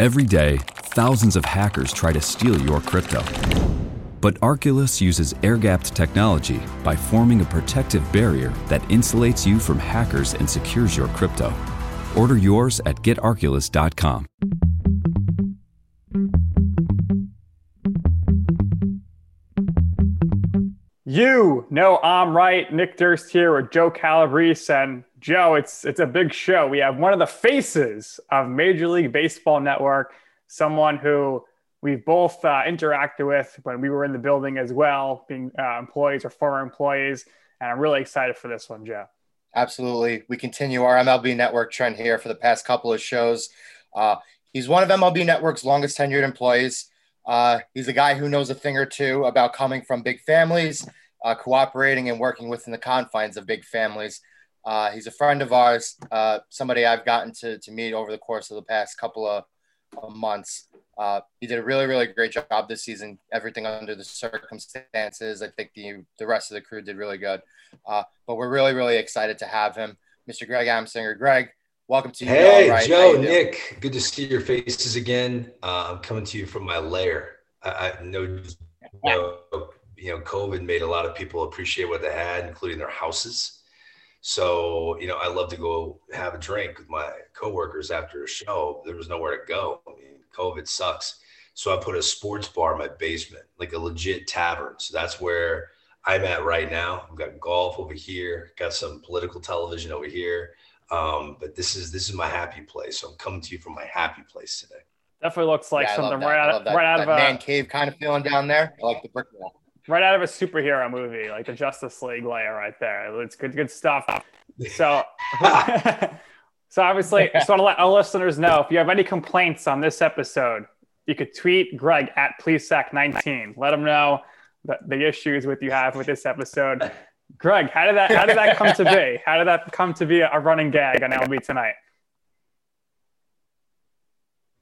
Every day, thousands of hackers try to steal your crypto. But Arculus uses air gapped technology by forming a protective barrier that insulates you from hackers and secures your crypto. Order yours at getarculus.com. You know I'm right. Nick Durst here with Joe Calabrese. And Joe, it's it's a big show. We have one of the faces of Major League Baseball Network, someone who we've both uh, interacted with when we were in the building as well, being uh, employees or former employees. And I'm really excited for this one, Joe. Absolutely. We continue our MLB Network trend here for the past couple of shows. Uh, he's one of MLB Network's longest tenured employees. Uh, he's a guy who knows a thing or two about coming from big families uh, cooperating and working within the confines of big families. Uh, he's a friend of ours, uh, somebody I've gotten to, to meet over the course of the past couple of, of months. Uh, he did a really, really great job this season. Everything under the circumstances. I think the the rest of the crew did really good. Uh, but we're really, really excited to have him, Mr. Greg Amsinger. Greg, welcome to you. Hey, right. Joe, Nick, good to see your faces again. Uh, I'm coming to you from my lair. I, I know, know you know, COVID made a lot of people appreciate what they had, including their houses. So, you know, I love to go have a drink with my coworkers after a show. There was nowhere to go. I mean, COVID sucks. So I put a sports bar in my basement, like a legit tavern. So that's where I'm at right now. I've got golf over here, got some political television over here. Um, but this is this is my happy place. So I'm coming to you from my happy place today. Definitely looks like yeah, something right out, right out of a man cave kind of feeling down there. I like the brick wall right out of a superhero movie, like the Justice League layer right there. It's good, good stuff. So, so obviously, just want to let our listeners know if you have any complaints on this episode, you could tweet Greg at Plesac19. Let him know the, the issues with you have with this episode. Greg, how did that how did that come to be? How did that come to be a running gag on LB tonight?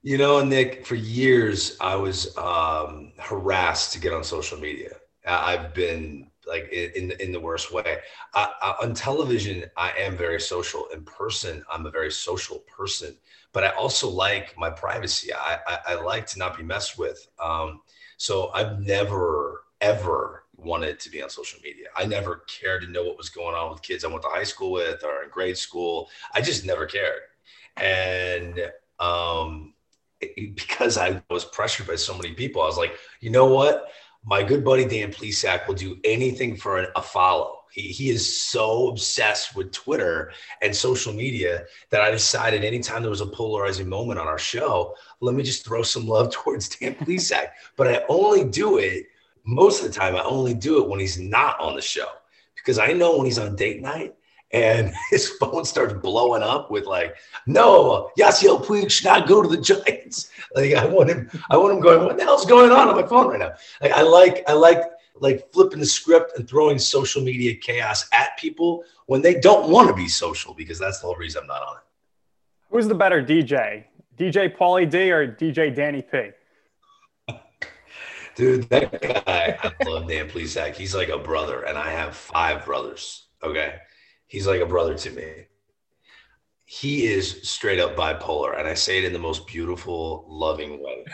You know, Nick, for years I was um, harassed to get on social media. I've been like in in the worst way. I, I, on television, I am very social. In person, I'm a very social person. But I also like my privacy. I I, I like to not be messed with. Um, so I've never ever wanted to be on social media. I never cared to know what was going on with kids I went to high school with or in grade school. I just never cared. And um, it, because I was pressured by so many people, I was like, you know what? My good buddy Dan Plesac will do anything for a follow. He, he is so obsessed with Twitter and social media that I decided anytime there was a polarizing moment on our show, let me just throw some love towards Dan Plesac. but I only do it most of the time. I only do it when he's not on the show because I know when he's on date night, and his phone starts blowing up with like, "No, Yasiel Puig should not go to the Giants." Like I want him, I want him going. What the hell's going on on my phone right now? Like I like, I like like flipping the script and throwing social media chaos at people when they don't want to be social because that's the whole reason I'm not on it. Who's the better DJ, DJ Paulie D or DJ Danny P? Dude, that guy, I love Dan Plesac. He's like a brother, and I have five brothers. Okay he's like a brother to me. He is straight up bipolar, and I say it in the most beautiful, loving way.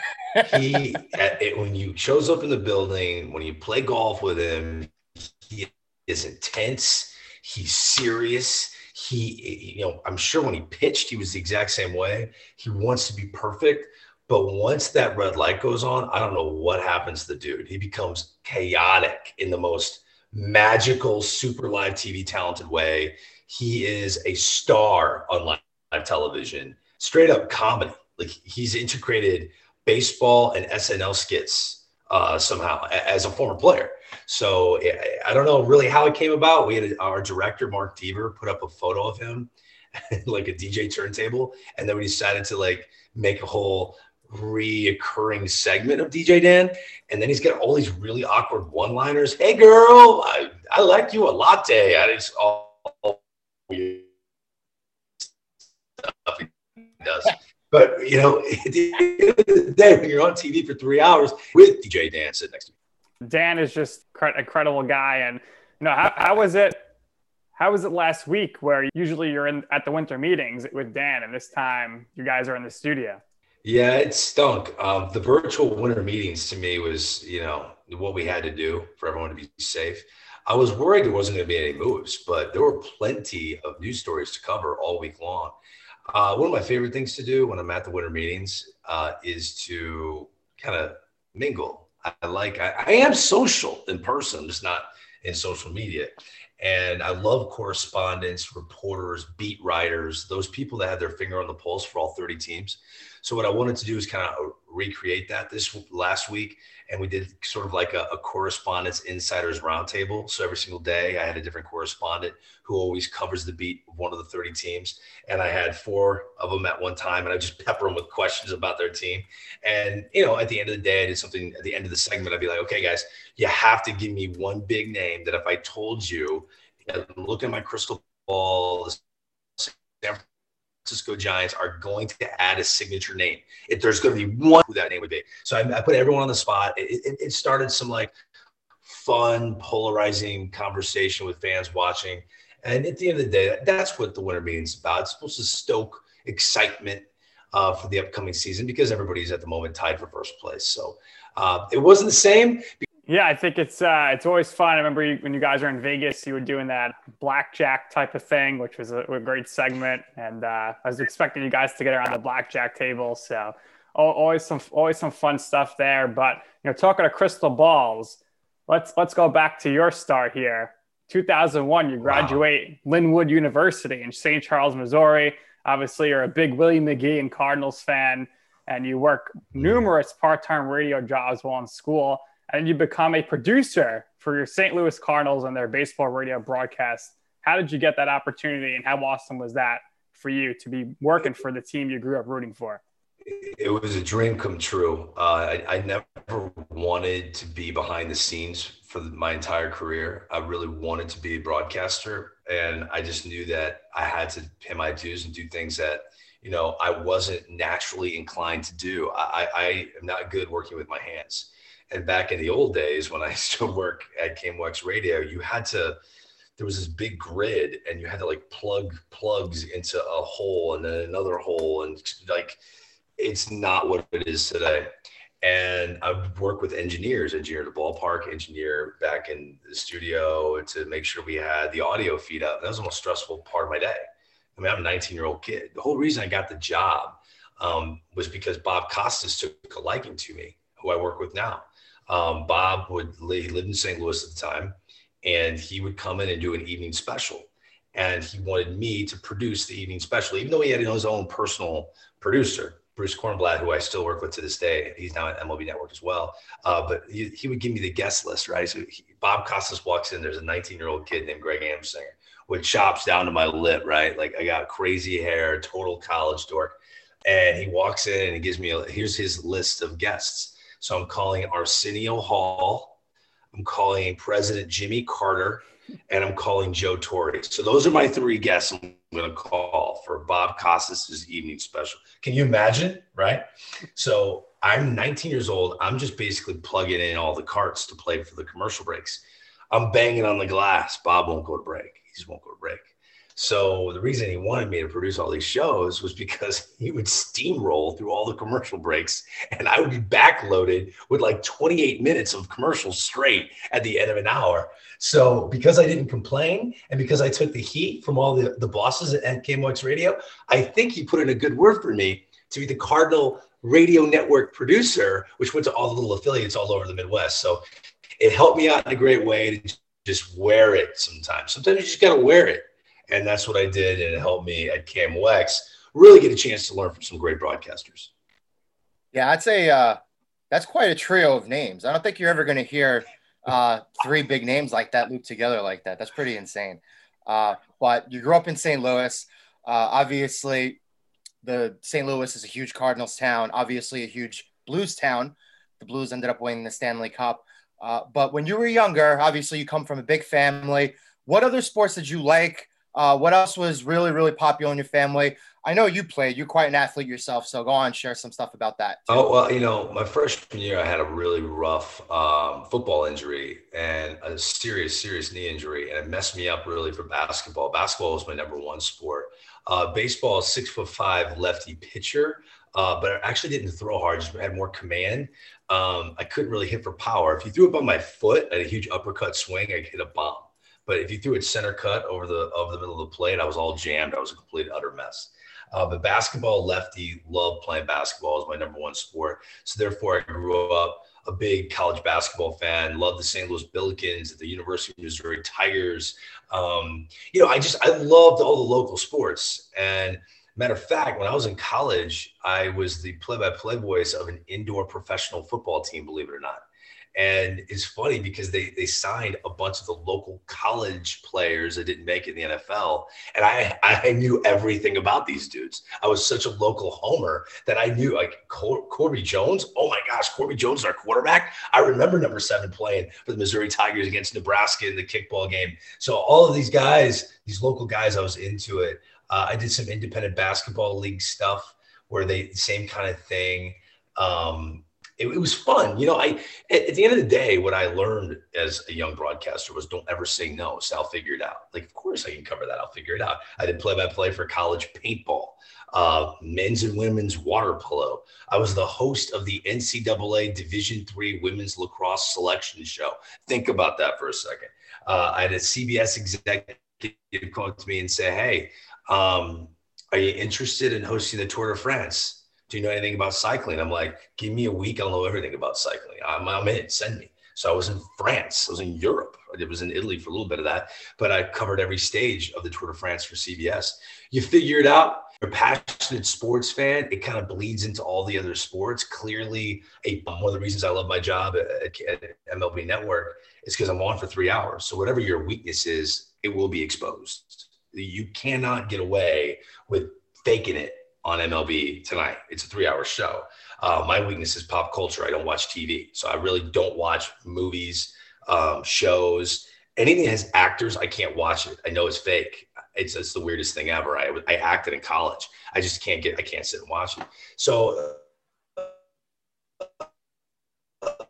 He, at, it, when you shows up in the building, when you play golf with him, he is intense. He's serious. He, you know, I'm sure when he pitched, he was the exact same way. He wants to be perfect. But once that red light goes on, I don't know what happens to the dude. He becomes chaotic in the most magical, super live TV talented way. He is a star on live television, straight up comedy. Like he's integrated baseball and SNL skits uh, somehow as a former player. So I don't know really how it came about. We had our director Mark Deaver put up a photo of him, like a DJ turntable, and then we decided to like make a whole reoccurring segment of DJ Dan. And then he's got all these really awkward one liners. Hey, girl, I, I like you a latte. I just all stuff he does. But, you know, at the end of the day, when you're on TV for three hours with DJ Dan sitting next to you. Dan is just a credible guy. And, you know, how, how was it? How was it last week where usually you're in at the winter meetings with Dan and this time you guys are in the studio? Yeah, it stunk. Um, the virtual winter meetings to me was, you know, what we had to do for everyone to be safe. I was worried there wasn't going to be any moves, but there were plenty of news stories to cover all week long. Uh, one of my favorite things to do when I'm at the winter meetings uh, is to kind of mingle. I like, I, I am social in person, just not in social media. And I love correspondents, reporters, beat writers, those people that have their finger on the pulse for all 30 teams. So what I wanted to do is kind of recreate that this last week. And we did sort of like a, a correspondence insiders roundtable. So every single day I had a different correspondent who always covers the beat of one of the 30 teams. And I had four of them at one time and I just pepper them with questions about their team. And, you know, at the end of the day, I did something at the end of the segment. I'd be like, okay, guys, you have to give me one big name that if I told you, look at my crystal ball, San Francisco Giants are going to add a signature name. If there's going to be one who that name would be. So I, I put everyone on the spot. It, it, it, started some like fun, polarizing conversation with fans watching. And at the end of the day, that's what the winter meeting's about. It's supposed to stoke excitement uh, for the upcoming season because everybody's at the moment tied for first place. So uh, it wasn't the same yeah, I think it's uh, it's always fun. I remember you, when you guys were in Vegas, you were doing that blackjack type of thing, which was a, a great segment. And uh, I was expecting you guys to get around the blackjack table. So always some always some fun stuff there. But you know, talking to crystal balls, let's let's go back to your start here. 2001, you graduate wow. Lindenwood University in St. Charles, Missouri. Obviously, you're a big Willie McGee and Cardinals fan, and you work numerous part-time radio jobs while in school and you become a producer for your St. Louis Cardinals and their baseball radio broadcast. How did you get that opportunity, and how awesome was that for you to be working for the team you grew up rooting for? It was a dream come true. Uh, I, I, never wanted to be behind the scenes for my entire career. I really wanted to be a broadcaster, and I just knew that I had to pay my dues and do things that you know I wasn't naturally inclined to do. I, I am not good working with my hands and back in the old days when I still work at KMOX Radio, you had to there was this big grid and you had to like plug plugs into a hole and then another hole and like it's not what it is today. And I work with engineers, engineer the ballpark, engineer back in the studio to make sure we had the audio feed up. That was the most stressful part of my day. I mean, I'm a 19 year old kid. The whole reason I got the job um, was because Bob Costas took a liking to me, who I work with now. Um, Bob would he lived in St. Louis at the time, and he would come in and do an evening special. And he wanted me to produce the evening special, even though he had his own personal producer, Bruce Kornblatt, who I still work with to this day. He's now at MLB Network as well. Uh, but he, he, would give me the guest list, right? So he, Bob Costas walks in. There's a 19 year old kid named Greg Amsinger with chops down to my lip, right? Like I got crazy hair, total college dork. And he walks in and he gives me a, here's his list of guests so I'm calling Arsenio Hall. I'm calling President Jimmy Carter, and I'm calling Joe Torre. So those are my three guests I'm going to call for Bob Costas' evening special. Can you imagine? Right. So I'm 19 years old. I'm just basically plugging in all the carts to play for the commercial breaks. I'm banging on the glass. Bob won't go to break. He just won't go to break. So the reason he wanted me to produce all these shows was because he would steamroll through all the commercial breaks and I would be backloaded with like 28 minutes of commercials straight at the end of an hour. So because I didn't complain and because I took the heat from all the, the bosses at KMOX Radio, I think he put in a good word for me to be the Cardinal radio network producer, which went to all the little affiliates all over the Midwest. So it helped me out in a great way to just wear it sometimes. Sometimes you just got to wear it and that's what I did, and it helped me at KMOX really get a chance to learn from some great broadcasters. Yeah, I'd say uh, that's quite a trio of names. I don't think you're ever going to hear uh, three big names like that looped together like that. That's pretty insane. Uh, but you grew up in St. Louis. Uh, obviously, the St. Louis is a huge Cardinals town. Obviously, a huge Blues town. The Blues ended up winning the Stanley Cup. Uh, but when you were younger, obviously you come from a big family. What other sports did you like? Uh, what else was really, really popular in your family? I know you played. You're quite an athlete yourself, so go on, share some stuff about that. Too. Oh well, you know, my freshman year, I had a really rough um, football injury and a serious, serious knee injury, and it messed me up really for basketball. Basketball was my number one sport. Uh, baseball, six foot five lefty pitcher. uh, but I actually didn't throw hard, just had more command. Um, I couldn't really hit for power. If you threw it on my foot at a huge uppercut swing, I hit a bomb. But if you threw it center cut over the over the middle of the plate, I was all jammed. I was a complete utter mess. Uh, but basketball, lefty, loved playing basketball. was my number one sport. So therefore, I grew up a big college basketball fan. Loved the St. Louis Billikens, the University of Missouri Tigers. Um, you know, I just I loved all the local sports. And matter of fact, when I was in college, I was the play-by-play voice of an indoor professional football team. Believe it or not. And it's funny because they they signed a bunch of the local college players that didn't make it in the NFL. And I I knew everything about these dudes. I was such a local homer that I knew like Cor- Corby Jones. Oh my gosh, Corby Jones is our quarterback. I remember number seven playing for the Missouri Tigers against Nebraska in the kickball game. So all of these guys, these local guys, I was into it. Uh, I did some independent basketball league stuff where they same kind of thing. Um, it, it, was fun. You know, I at, at, the end of the day, what I learned as a young broadcaster was don't ever say no. So I'll figure it out. Like, of course I can cover that. I'll figure it out. I did play by play for college paintball, uh, men's and women's water polo. I was the host of the NCAA Division three women's lacrosse selection show. Think about that for a second. Uh, I had a CBS executive up to me and say, "Hey, um, are you interested in hosting the Tour de France?" You know anything about cycling? I'm like, give me a week. I'll know everything about cycling. I'm, I'm in, send me. So I was in France, I was in Europe. I was in Italy for a little bit of that, but I covered every stage of the Tour de France for CBS. You figure it out. You're a passionate sports fan. It kind of bleeds into all the other sports. Clearly, a, one of the reasons I love my job at, at MLB Network is because I'm on for three hours. So whatever your weakness is, it will be exposed. You cannot get away with faking it on MLB tonight. It's a three hour show. Uh, my weakness is pop culture. I don't watch TV. So I really don't watch movies, um, shows, anything that has actors. I can't watch it. I know it's fake. It's, it's the weirdest thing ever. I, I acted in college. I just can't get, I can't sit and watch it. So,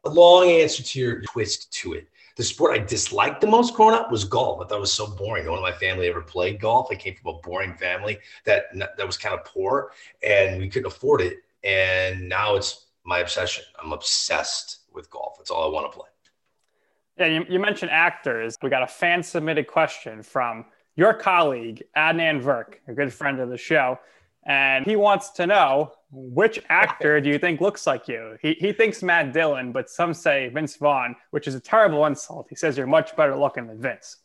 a long answer to your twist to it the sport I disliked the most growing up was golf. I thought it was so boring. No one in my family ever played golf. I came from a boring family that that was kind of poor, and we couldn't afford it. And now it's my obsession. I'm obsessed with golf. That's all I want to play. Yeah, you, you mentioned actors. We got a fan submitted question from your colleague Adnan Virk, a good friend of the show, and he wants to know which actor do you think looks like you? He, he thinks Matt Dillon, but some say Vince Vaughn, which is a terrible insult. He says you're much better looking than Vince.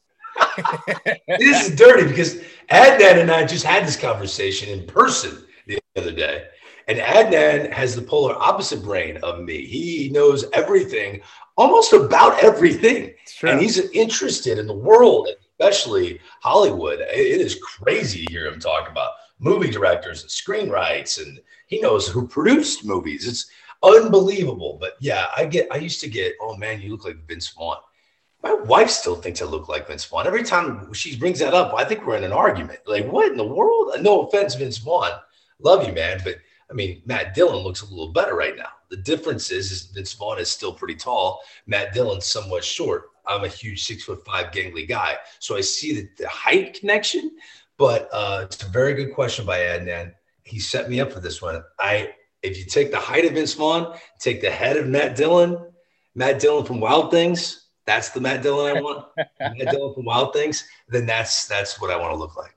this is dirty because Adnan and I just had this conversation in person the other day. And Adnan has the polar opposite brain of me. He knows everything, almost about everything. And he's interested in the world, especially Hollywood. It is crazy to hear him talk about movie directors and screenwrites, and he knows who produced movies. It's unbelievable. But yeah, I get. I used to get, oh man, you look like Vince Vaughn. My wife still thinks I look like Vince Vaughn. Every time she brings that up, I think we're in an argument. Like, what in the world? No offense, Vince Vaughn. Love you, man. But I mean, Matt Dillon looks a little better right now. The difference is, is Vince Vaughn is still pretty tall. Matt Dillon's somewhat short. I'm a huge six foot five gangly guy. So I see the, the height connection, but uh, it's a very good question by Adnan. He set me up for this one. I if you take the height of Vince Vaughn, take the head of Matt Dillon, Matt Dillon from Wild Things, that's the Matt Dillon I want. Matt Dillon from Wild Things, then that's that's what I want to look like.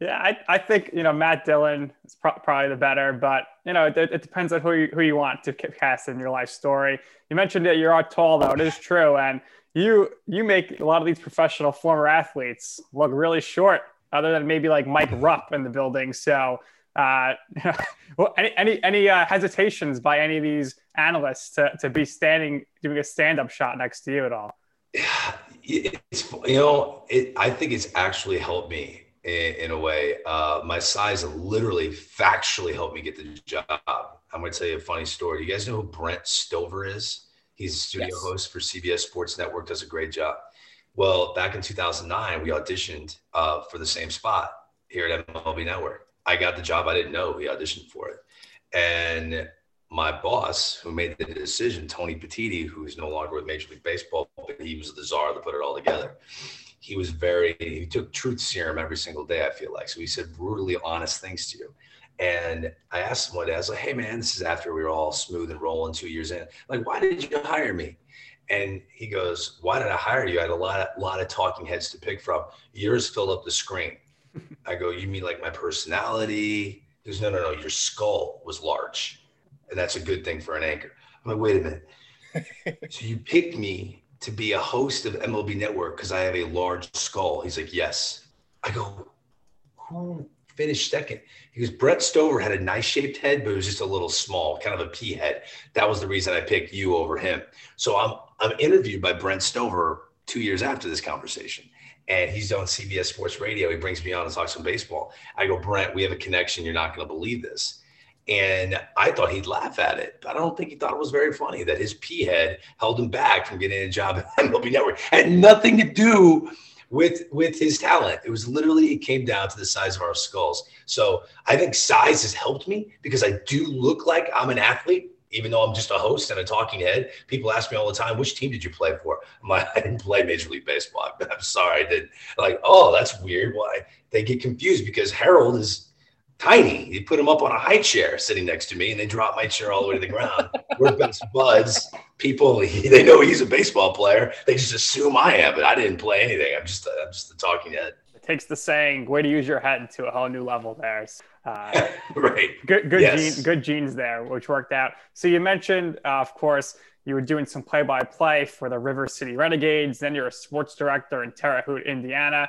Yeah, I, I think you know Matt Dillon is pro- probably the better, but you know it, it, depends on who you, who you want to cast in your life story. You mentioned that you're tall though; it is true, and you you make a lot of these professional former athletes look really short other than maybe like Mike Rupp in the building. So, uh, well, any any, any uh, hesitations by any of these analysts to, to be standing doing a stand up shot next to you at all? Yeah, it's you know, it, I think it's actually helped me in, in a way. Uh, my size literally factually helped me get the job. I'm going to tell you a funny story. Do you guys know who Brent Stover is? He's a studio yes. host for CBS Sports Network. Does a great job. Well, back in 2009, we auditioned uh, for the same spot here at MLB Network. I got the job. I didn't know we auditioned for it. And my boss, who made the decision, Tony Petitti, who's no longer with Major League Baseball, but he was the czar that put it all together. He was very, he took truth serum every single day, I feel like. So he said brutally honest things to you. And I asked him one day, I was like, hey, man, this is after we were all smooth and rolling two years in. Like, why did you hire me? And he goes, why did I hire you? I had a lot, of, lot of talking heads to pick from. Yours filled up the screen. I go, you mean like my personality? He goes, no, no, no, your skull was large. And that's a good thing for an anchor. I'm like, wait a minute. so you picked me to be a host of MLB Network because I have a large skull. He's like, yes. I go, who finished second? He goes, Brett Stover had a nice shaped head, but it was just a little small, kind of a pea head. That was the reason I picked you over him. So I'm I'm interviewed by Brent Stover two years after this conversation. And he's on CBS Sports Radio. He brings me on and talks some baseball. I go, Brent, we have a connection. You're not going to believe this. And I thought he'd laugh at it, but I don't think he thought it was very funny that his pea head held him back from getting a job at MLB Network. It had nothing to do with with his talent. It was literally it came down to the size of our skulls. So I think size has helped me because I do look like I'm an athlete, even though I'm just a host and a talking head. People ask me all the time, "Which team did you play for?" I'm like, "I didn't play Major League Baseball. I'm sorry, I didn't." Like, oh, that's weird. Why they get confused because Harold is tiny. You put him up on a high chair sitting next to me, and they drop my chair all the way to the ground. We're best buds. People, they know he's a baseball player. They just assume I am, but I didn't play anything. I'm just, I'm just a talking head. Takes the saying, "Way to use your head" to a whole new level. There, uh, right? Good, good, yes. gene, good genes there, which worked out. So you mentioned, uh, of course, you were doing some play-by-play for the River City Renegades. Then you're a sports director in Terre Haute, Indiana.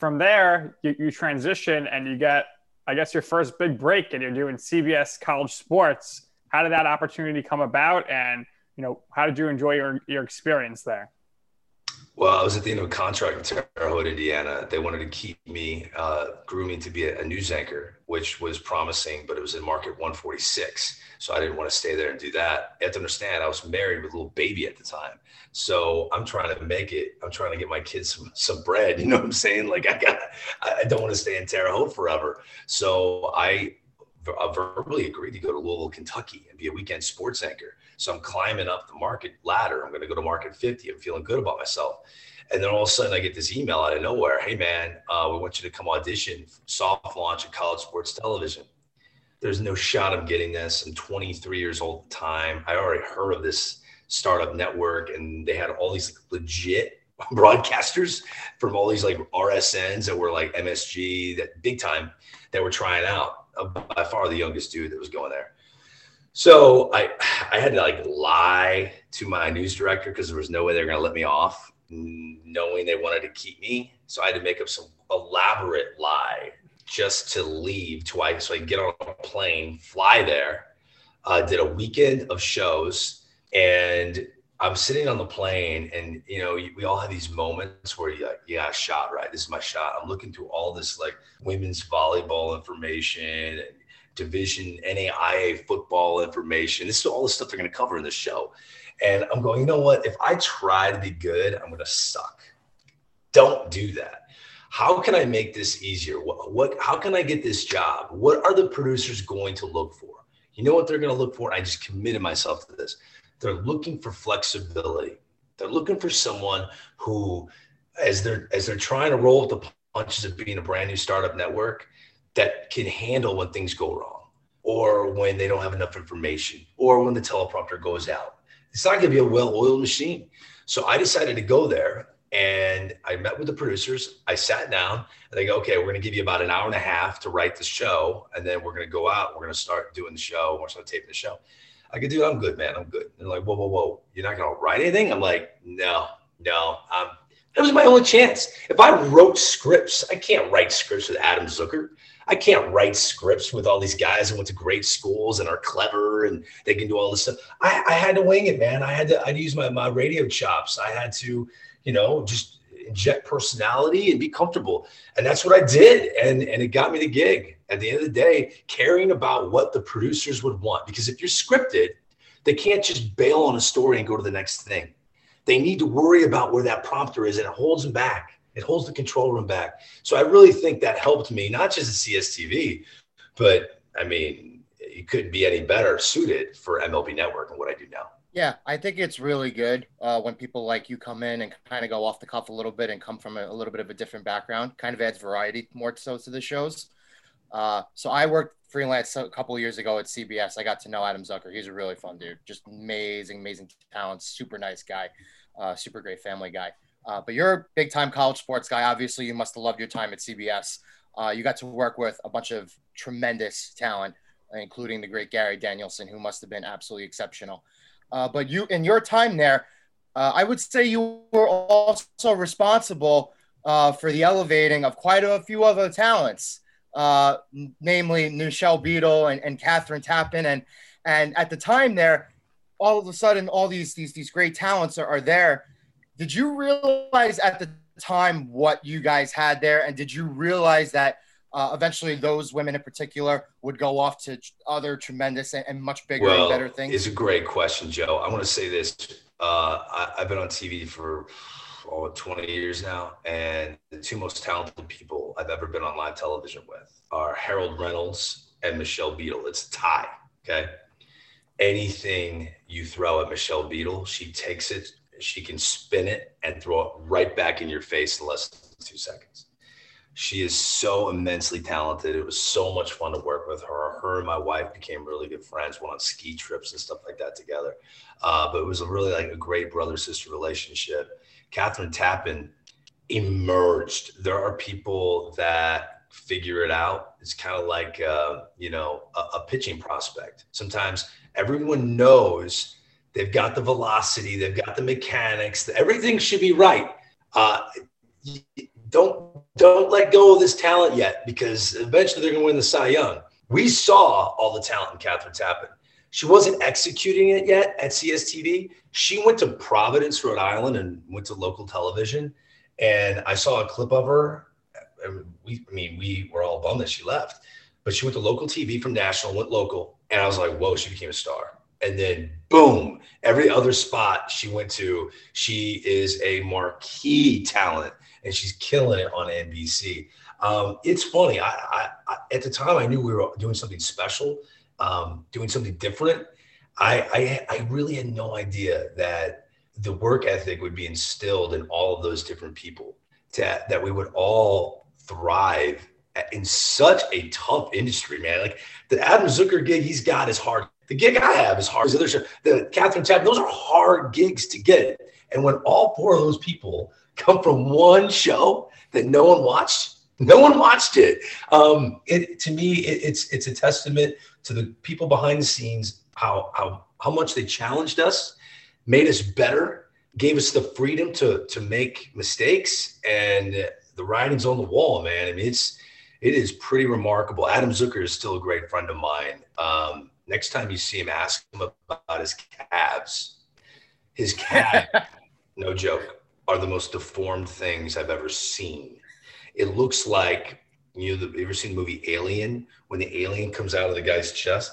from there, you, you transition and you get, I guess, your first big break, and you're doing CBS College Sports. How did that opportunity come about, and you know, how did you enjoy your your experience there? Well, I was at the end of a contract with Terre Haute, Indiana. They wanted to keep me, uh, grooming to be a, a, news anchor, which was promising, but it was in market 146. So I didn't want to stay there and do that. You have to understand, I was married with a little baby at the time. So I'm trying to make it, I'm trying to get my kids some, some bread. You know what I'm saying? Like I got, I don't want to stay in Terre Haute forever. So I verbally agreed to go to Louisville, Kentucky and be a weekend sports anchor. So I'm climbing up the market ladder. I'm going to go to market 50. I'm feeling good about myself. And then all of a sudden I get this email out of nowhere. Hey man, uh, we want you to come audition soft launch of college sports television. There's no shot I'm getting this. I'm 23 years old at the time. I already heard of this startup network and they had all these legit broadcasters from all these like RSNs that were like MSG that big time that were trying out. By far the youngest dude that was going there. So I I had to like lie to my news director because there was no way they were gonna let me off, knowing they wanted to keep me. So I had to make up some elaborate lie just to leave twice so I get on a plane, fly there. Uh, did a weekend of shows, and I'm sitting on the plane, and you know, we all have these moments where you like, yeah, shot right. This is my shot. I'm looking through all this like women's volleyball information and division NAIA football information. This is all the stuff they're going to cover in the show. And I'm going, you know what? If I try to be good, I'm going to suck. Don't do that. How can I make this easier? What, what how can I get this job? What are the producers going to look for? You know what they're going to look for? I just committed myself to this. They're looking for flexibility. They're looking for someone who as they're as they're trying to roll with the punches of being a brand new startup network, that can handle when things go wrong or when they don't have enough information or when the teleprompter goes out. It's not going to be a well oiled machine. So I decided to go there and I met with the producers. I sat down and they go, okay, we're going to give you about an hour and a half to write the show. And then we're going to go out. We're going to start doing the show. We're going to start taping the show. I could do, I'm good, man. I'm good. And like, whoa, whoa, whoa. You're not going to write anything? I'm like, no, no, I'm, that was my only chance. If I wrote scripts, I can't write scripts with Adam Zucker. I can't write scripts with all these guys who went to great schools and are clever and they can do all this stuff. I, I had to wing it, man. I had to, I had to use my, my radio chops. I had to, you know, just inject personality and be comfortable. And that's what I did. And, and it got me the gig. At the end of the day, caring about what the producers would want. Because if you're scripted, they can't just bail on a story and go to the next thing. They need to worry about where that prompter is, and it holds them back. It holds the control room back. So I really think that helped me, not just at CSTV, but I mean, it couldn't be any better suited for MLB Network and what I do now. Yeah, I think it's really good uh, when people like you come in and kind of go off the cuff a little bit and come from a, a, little bit of a different background. Kind of adds variety more so to the shows. Uh, so I worked freelance a couple years ago at CBS. I got to know Adam Zucker. He's a really fun dude, just amazing, amazing talent, super nice guy, uh, super great family guy. Uh, but you're a big time college sports guy. Obviously, you must have loved your time at CBS. Uh, you got to work with a bunch of tremendous talent, including the great Gary Danielson, who must have been absolutely exceptional. Uh, but you, in your time there, uh, I would say you were also responsible uh, for the elevating of quite a few other talents, uh, namely Michelle Beadle and, and Kathryn Tappen. And, and at the time there, all of a sudden, all these, these, these great talents are, are there. Did you realize at the time what you guys had there? And did you realize that uh, eventually those women in particular would go off to other tremendous and, and much bigger well, and better things? It's a great question, Joe. I want to say this. Uh, I, have been on TV for oh, 20 years now, and the two most talented people I've ever been on live television with are Harold Reynolds and Michelle Beadle. It's a tie. Okay. Anything you throw at Michelle Beadle, she takes it, she can spin it and throw it right back in your face in less than two seconds. She is so immensely talented. It was so much fun to work with her. Her and my wife became really good friends, went on ski trips and stuff like that together. Uh, but it was a really like a great brother sister relationship. Kathryn Tappen emerged. There are people that figure it out. It's kind of like uh, you know a, a pitching prospect. Sometimes everyone knows they've got the velocity, they've got the mechanics, everything should be right. Uh, don't don't let go of this talent yet because eventually they're going to win the Cy Young. We saw all the talent in Kathryn Tappen. She wasn't executing it yet at CSTV. She went to Providence, Rhode Island, and went to local television. And I saw a clip of her. We, I mean, we were all bummed that she left, but she went to local TV from national, went local, and I was like, "Whoa!" She became a star. And then, boom! Every other spot she went to, she is a marquee talent and she's killing it on NBC. Um, it's funny. I, I, I, at the time I knew we were doing something special, um, doing something different. I, I I really had no idea that the work ethic would be instilled in all of those different people. To, that we would all thrive in such a tough industry, man. Like the Adam Zucker gig he's got is hard. The gig I have is hard. The Kathryn Tapp, those are hard gigs to get. And when all four of those people come from one show that no one watched. No one watched it. Um, it to me, it, it's it's a testament to the people behind the scenes how how how much they challenged us, made us better, gave us the freedom to to make mistakes, and the writing's on the wall, man. I mean, it's it is pretty remarkable. Adam Zucker is still a great friend of mine. Um, next time you see him, ask him about his calves. His calf, no joke are the most deformed things I've ever seen. It looks like you know, you ever seen the movie Alien? When the alien comes out of the guy's chest,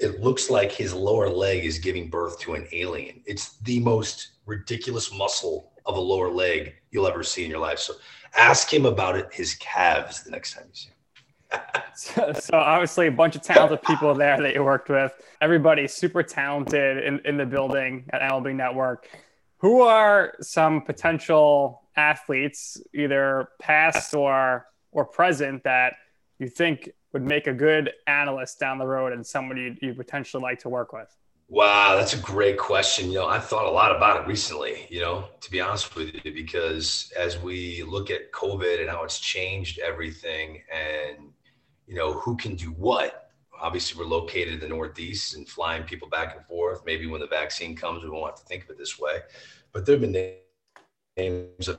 it looks like his lower leg is giving birth to an alien. It's the most ridiculous muscle of a lower leg you'll ever see in your life. So ask him about it, his calves, the next time you see him. so, so, obviously a bunch of talented people there that you worked with. Everybody super talented in, in the building at MLB Network. Who are some potential athletes, either past or or present, that you think would make a good analyst down the road and someone you'd, you'd potentially like to work with? Wow, that's a great question. You know, I've thought a lot about it recently, you know, to be honest with you, because as we look at COVID and how it's changed everything and, you know, who can do what, obviously we're located in the Northeast and flying people back and forth. Maybe when the vaccine comes, we won't have to think of it this way. But there have been names I've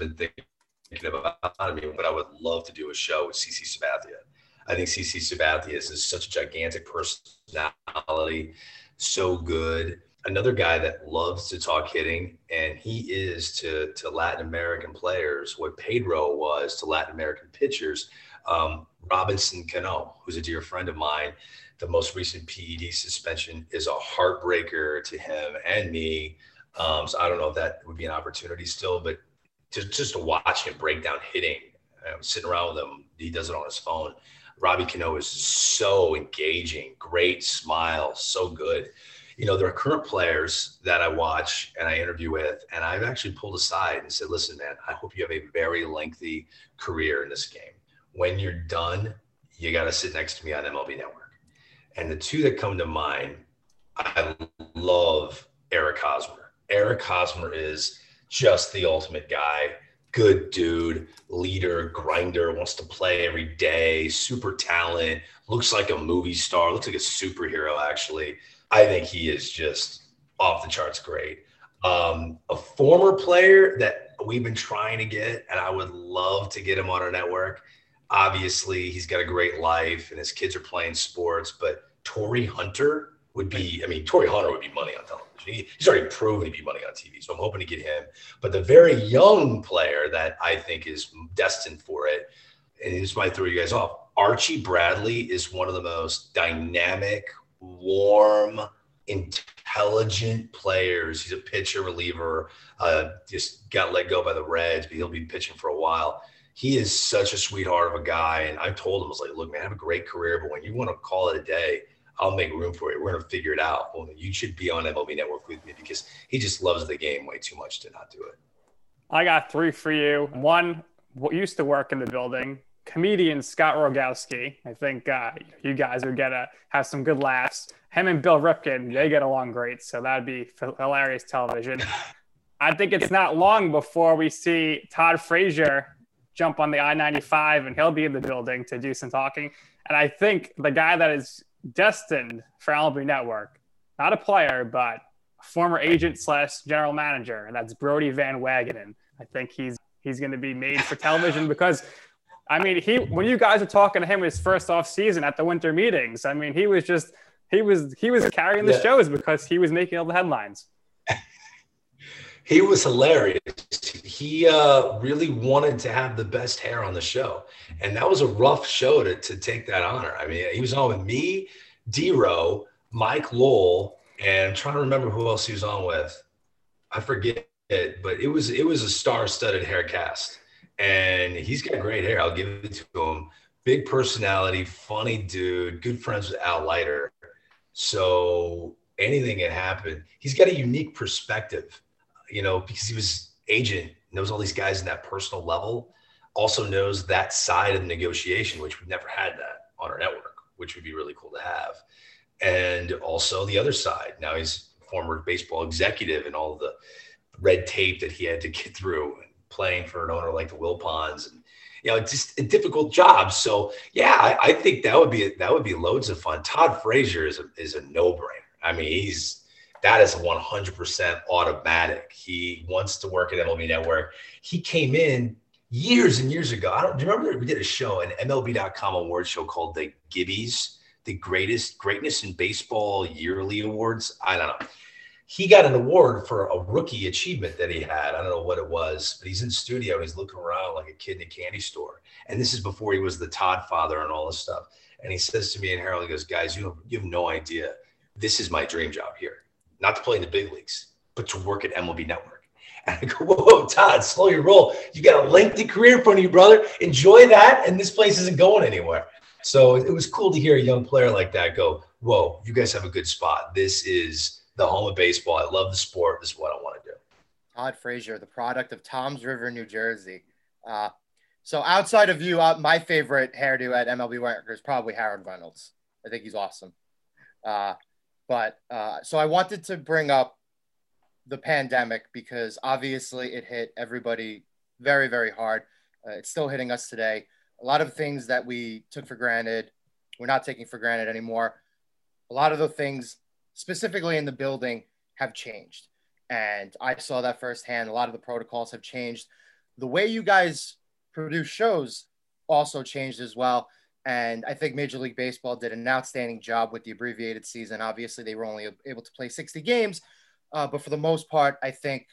been thinking about. Mean, what I would love to do a show with CC Sabathia. I think CC Sabathia is such a gigantic personality, so good. Another guy that loves to talk hitting, and he is to to Latin American players what Pedro was to Latin American pitchers. Um, Robinson Cano, who's a dear friend of mine. The most recent PED suspension is a heartbreaker to him and me. Um, so I don't know if that would be an opportunity still, but just, just to watch him break down hitting, I'm sitting around with him, he does it on his phone. Robbie Cano is so engaging, great smile, so good. You know, there are current players that I watch and I interview with, and I've actually pulled aside and said, listen, man, I hope you have a very lengthy career in this game. When you're done, you got to sit next to me on MLB Network. And the two that come to mind, I love Eric Hosmer. Eric Hosmer is just the ultimate guy good dude, leader, grinder, wants to play every day, super talent, looks like a movie star, looks like a superhero, actually. I think he is just off the charts great. Um, a former player that we've been trying to get, and I would love to get him on our network. Obviously, he's got a great life and his kids are playing sports, but Torii Hunter would be, I mean, Torii Hunter would be money on television. He, he's already proven to be money on TV. So I'm hoping to get him. But the very young player that I think is destined for it, and this might throw you guys off, Archie Bradley is one of the most dynamic, warm, intelligent players. He's a pitcher reliever. Uh, just got let go by the Reds, but he'll be pitching for a while. He is such a sweetheart of a guy, and I told him I was like, "Look, man, I have a great career, but when you want to call it a day, I'll make room for you. We're gonna figure it out. Well, you should be on MLB Network with me because he just loves the game way too much to not do it. I got three for you. One used to work in the building. Comedian Scott Rogowski. I think uh, you guys would get a have some good laughs. Him and Bill Ripken, they get along great, so that'd be hilarious television. I think it's not long before we see Todd Frazier jump on the I 95 and he'll be in the building to do some talking. And I think the guy that is destined for MLB Network, not a player, but a former agent slash general manager, and that's Brodie Van Wagenen. I think he's he's going to be made for television because, I mean, he when you guys were talking to him his first off season at the winter meetings, I mean, he was just he was he was carrying the yeah. shows because he was making all the headlines. He was hilarious. He uh, really wanted to have the best hair on the show, and that was a rough show to, to take that honor. I mean, he was on with me, Dero, Mike Lowell, and I'm trying to remember who else he was on with. I forget it, but it was it was a star-studded hair cast, and he's got great hair. I'll give it to him. Big personality, funny dude, good friends with Al Leiter. So anything can happen. He's got a unique perspective you know, because he was agent, knows all these guys in that personal level, also knows that side of the negotiation, which we've never had that on our network, which would be really cool to have. And also the other side. Now he's former baseball executive and all the red tape that he had to get through playing for an owner like the Will Wilpons and you know, just a difficult job. So yeah, I, I think that would be that would be loads of fun. Todd Frazier is a, is a no brainer. I mean, he's that is 100% automatic. He wants to work at MLB Network. He came in years and years ago. I don't do you remember we did a show, an MLB.com award show called the Gibbies, the greatest greatness in baseball yearly awards. I don't know. He got an award for a rookie achievement that he had. I don't know what it was, but he's in studio and he's looking around like a kid in a candy store. And this is before he was the Todd father and all this stuff. And he says to me and Harold, he goes, guys, you have, you have no idea. This is my dream job here not to play in the big leagues, but to work at MLB Network. And I go, whoa, Todd, slow your roll. You got a lengthy career in front of you, brother. Enjoy that. And this place isn't going anywhere. So it was cool to hear a young player like that go, whoa, you guys have a good spot. This is the home of baseball. I love the sport. This is what I want to do. Todd Frazier, the product of Toms River, New Jersey. Uh, so outside of you, uh, my favorite hairdo at MLB Network is probably Harold Reynolds. I think he's awesome. Uh, but uh, so I wanted to bring up the pandemic because obviously it hit everybody very, very hard. Uh, it's still hitting us today. A lot of things that we took for granted, we're not taking for granted anymore. A lot of the things, specifically in the building, have changed. And I saw that firsthand. A lot of the protocols have changed. The way you guys produce shows also changed as well. And I think Major League Baseball did an outstanding job with the abbreviated season. Obviously, they were only able to play 60 games, uh, but for the most part, I think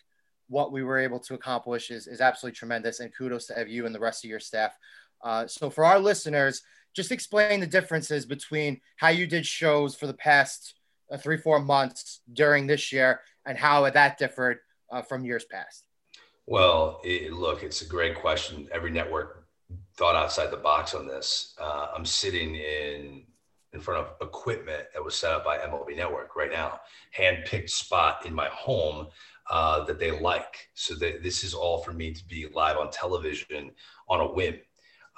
what we were able to accomplish is, is absolutely tremendous. And kudos to you and the rest of your staff. Uh, so for our listeners, just explain the differences between how you did shows for the past uh, three, four months during this year and how that differed uh, from years past. Well, it, look, it's a great question. Every network thought outside the box on this. Uh, I'm sitting in in front of equipment that was set up by MLB Network right now, hand-picked spot in my home uh, that they like. So that this is all for me to be live on television on a whim.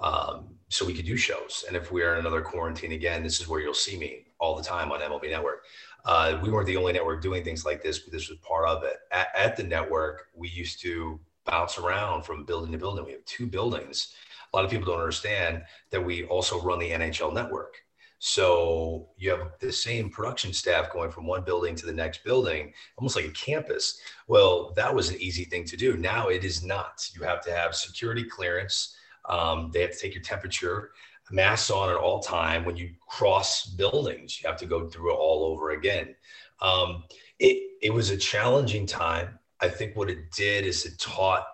Um, so we could do shows. And if we're in another quarantine again, this is where you'll see me all the time on MLB Network. Uh, we weren't the only network doing things like this, but this was part of it. At, at the network, we used to bounce around from building to building. We have two buildings. A lot of people don't understand that we also run the NHL network. So you have the same production staff going from one building to the next building, almost like a campus. Well, that was an easy thing to do. Now it is not. You have to have security clearance. Um, they have to take your temperature, masks on at all time. When you cross buildings, you have to go through it all over again. Um, it, it was a challenging time. I think what it did is it taught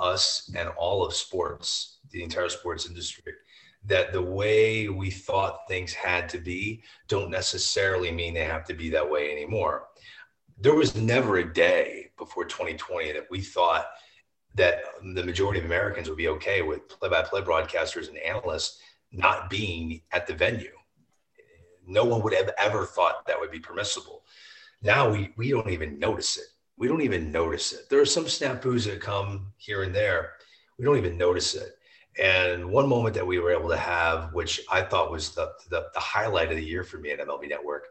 us and all of sports, the entire sports industry, that the way we thought things had to be don't necessarily mean they have to be that way anymore. There was never a day before 2020 that we thought that the majority of Americans would be okay with play by play broadcasters and analysts not being at the venue. No one would have ever thought that would be permissible. Now we, we don't even notice it. We don't even notice it. There are some snafus that come here and there. We don't even notice it. And one moment that we were able to have, which I thought was the, the, the highlight of the year for me at MLB Network,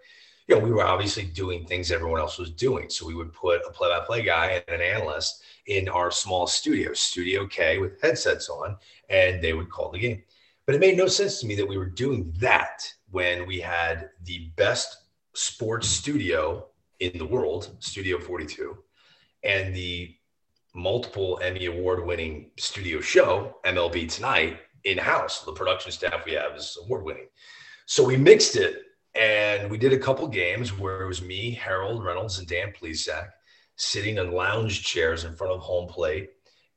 you know, we were obviously doing things everyone else was doing. So we would put a play by play guy and an analyst in our small studio, Studio K, with headsets on, and they would call the game. But it made no sense to me that we were doing that when we had the best sports studio in the world, Studio 42, and the multiple Emmy award winning studio show, MLB Tonight, in house. The production staff we have is award winning. So we mixed it and we did a couple games where it was me, Harold Reynolds, and Dan Plesac sitting in lounge chairs in front of home plate.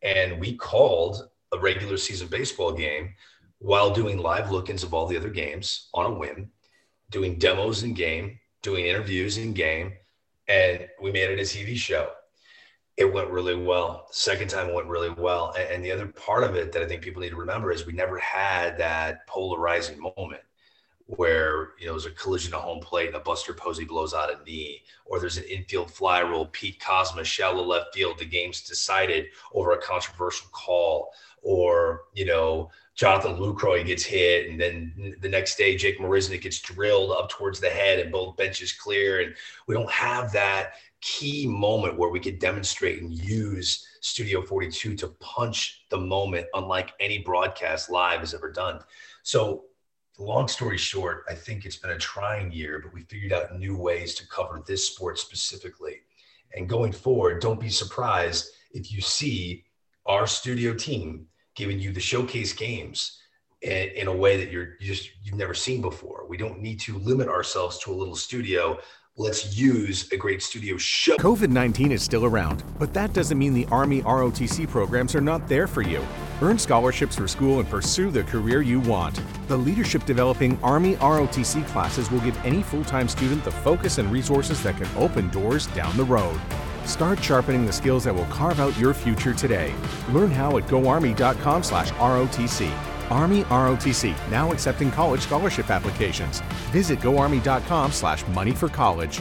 And we called a regular season baseball game while doing live look ins of all the other games on a whim, doing demos in game, doing interviews in game. And we made it a TV show it went really well. Second time it went really well. And, and, the other part of it that I think people need to remember is we never had that polarizing moment where you know there's a collision at home plate and a Buster Posey blows out a knee, or there's an infield fly rule, Pete Kozma shallow left field, the game's decided over a controversial call, or you know Jonathan Lucroy gets hit, and then the next day Jake Marisnick gets drilled up towards the head, and both benches clear, and we don't have that key moment where we could demonstrate and use Studio 42 to punch the moment unlike any broadcast live has ever done. So, long story short, I think it's been a trying year, but we figured out new ways to cover this sport specifically. And going forward, don't be surprised if you see our studio team giving you the showcase games in, a way that you're just you've never seen before. We don't need to limit ourselves to a little studio let's use a great studio show. COVID 19 is still around, but that doesn't mean the Army ROTC programs are not there for you. Earn scholarships for school and pursue the career you want. The Leadership Developing Army ROTC classes will give any full time student the focus and resources that can open doors down the road. Start sharpening the skills that will carve out your future today. Learn how at goarmy.com/rotc. Army ROTC, now accepting college scholarship applications. Visit goarmy.com slash money for college.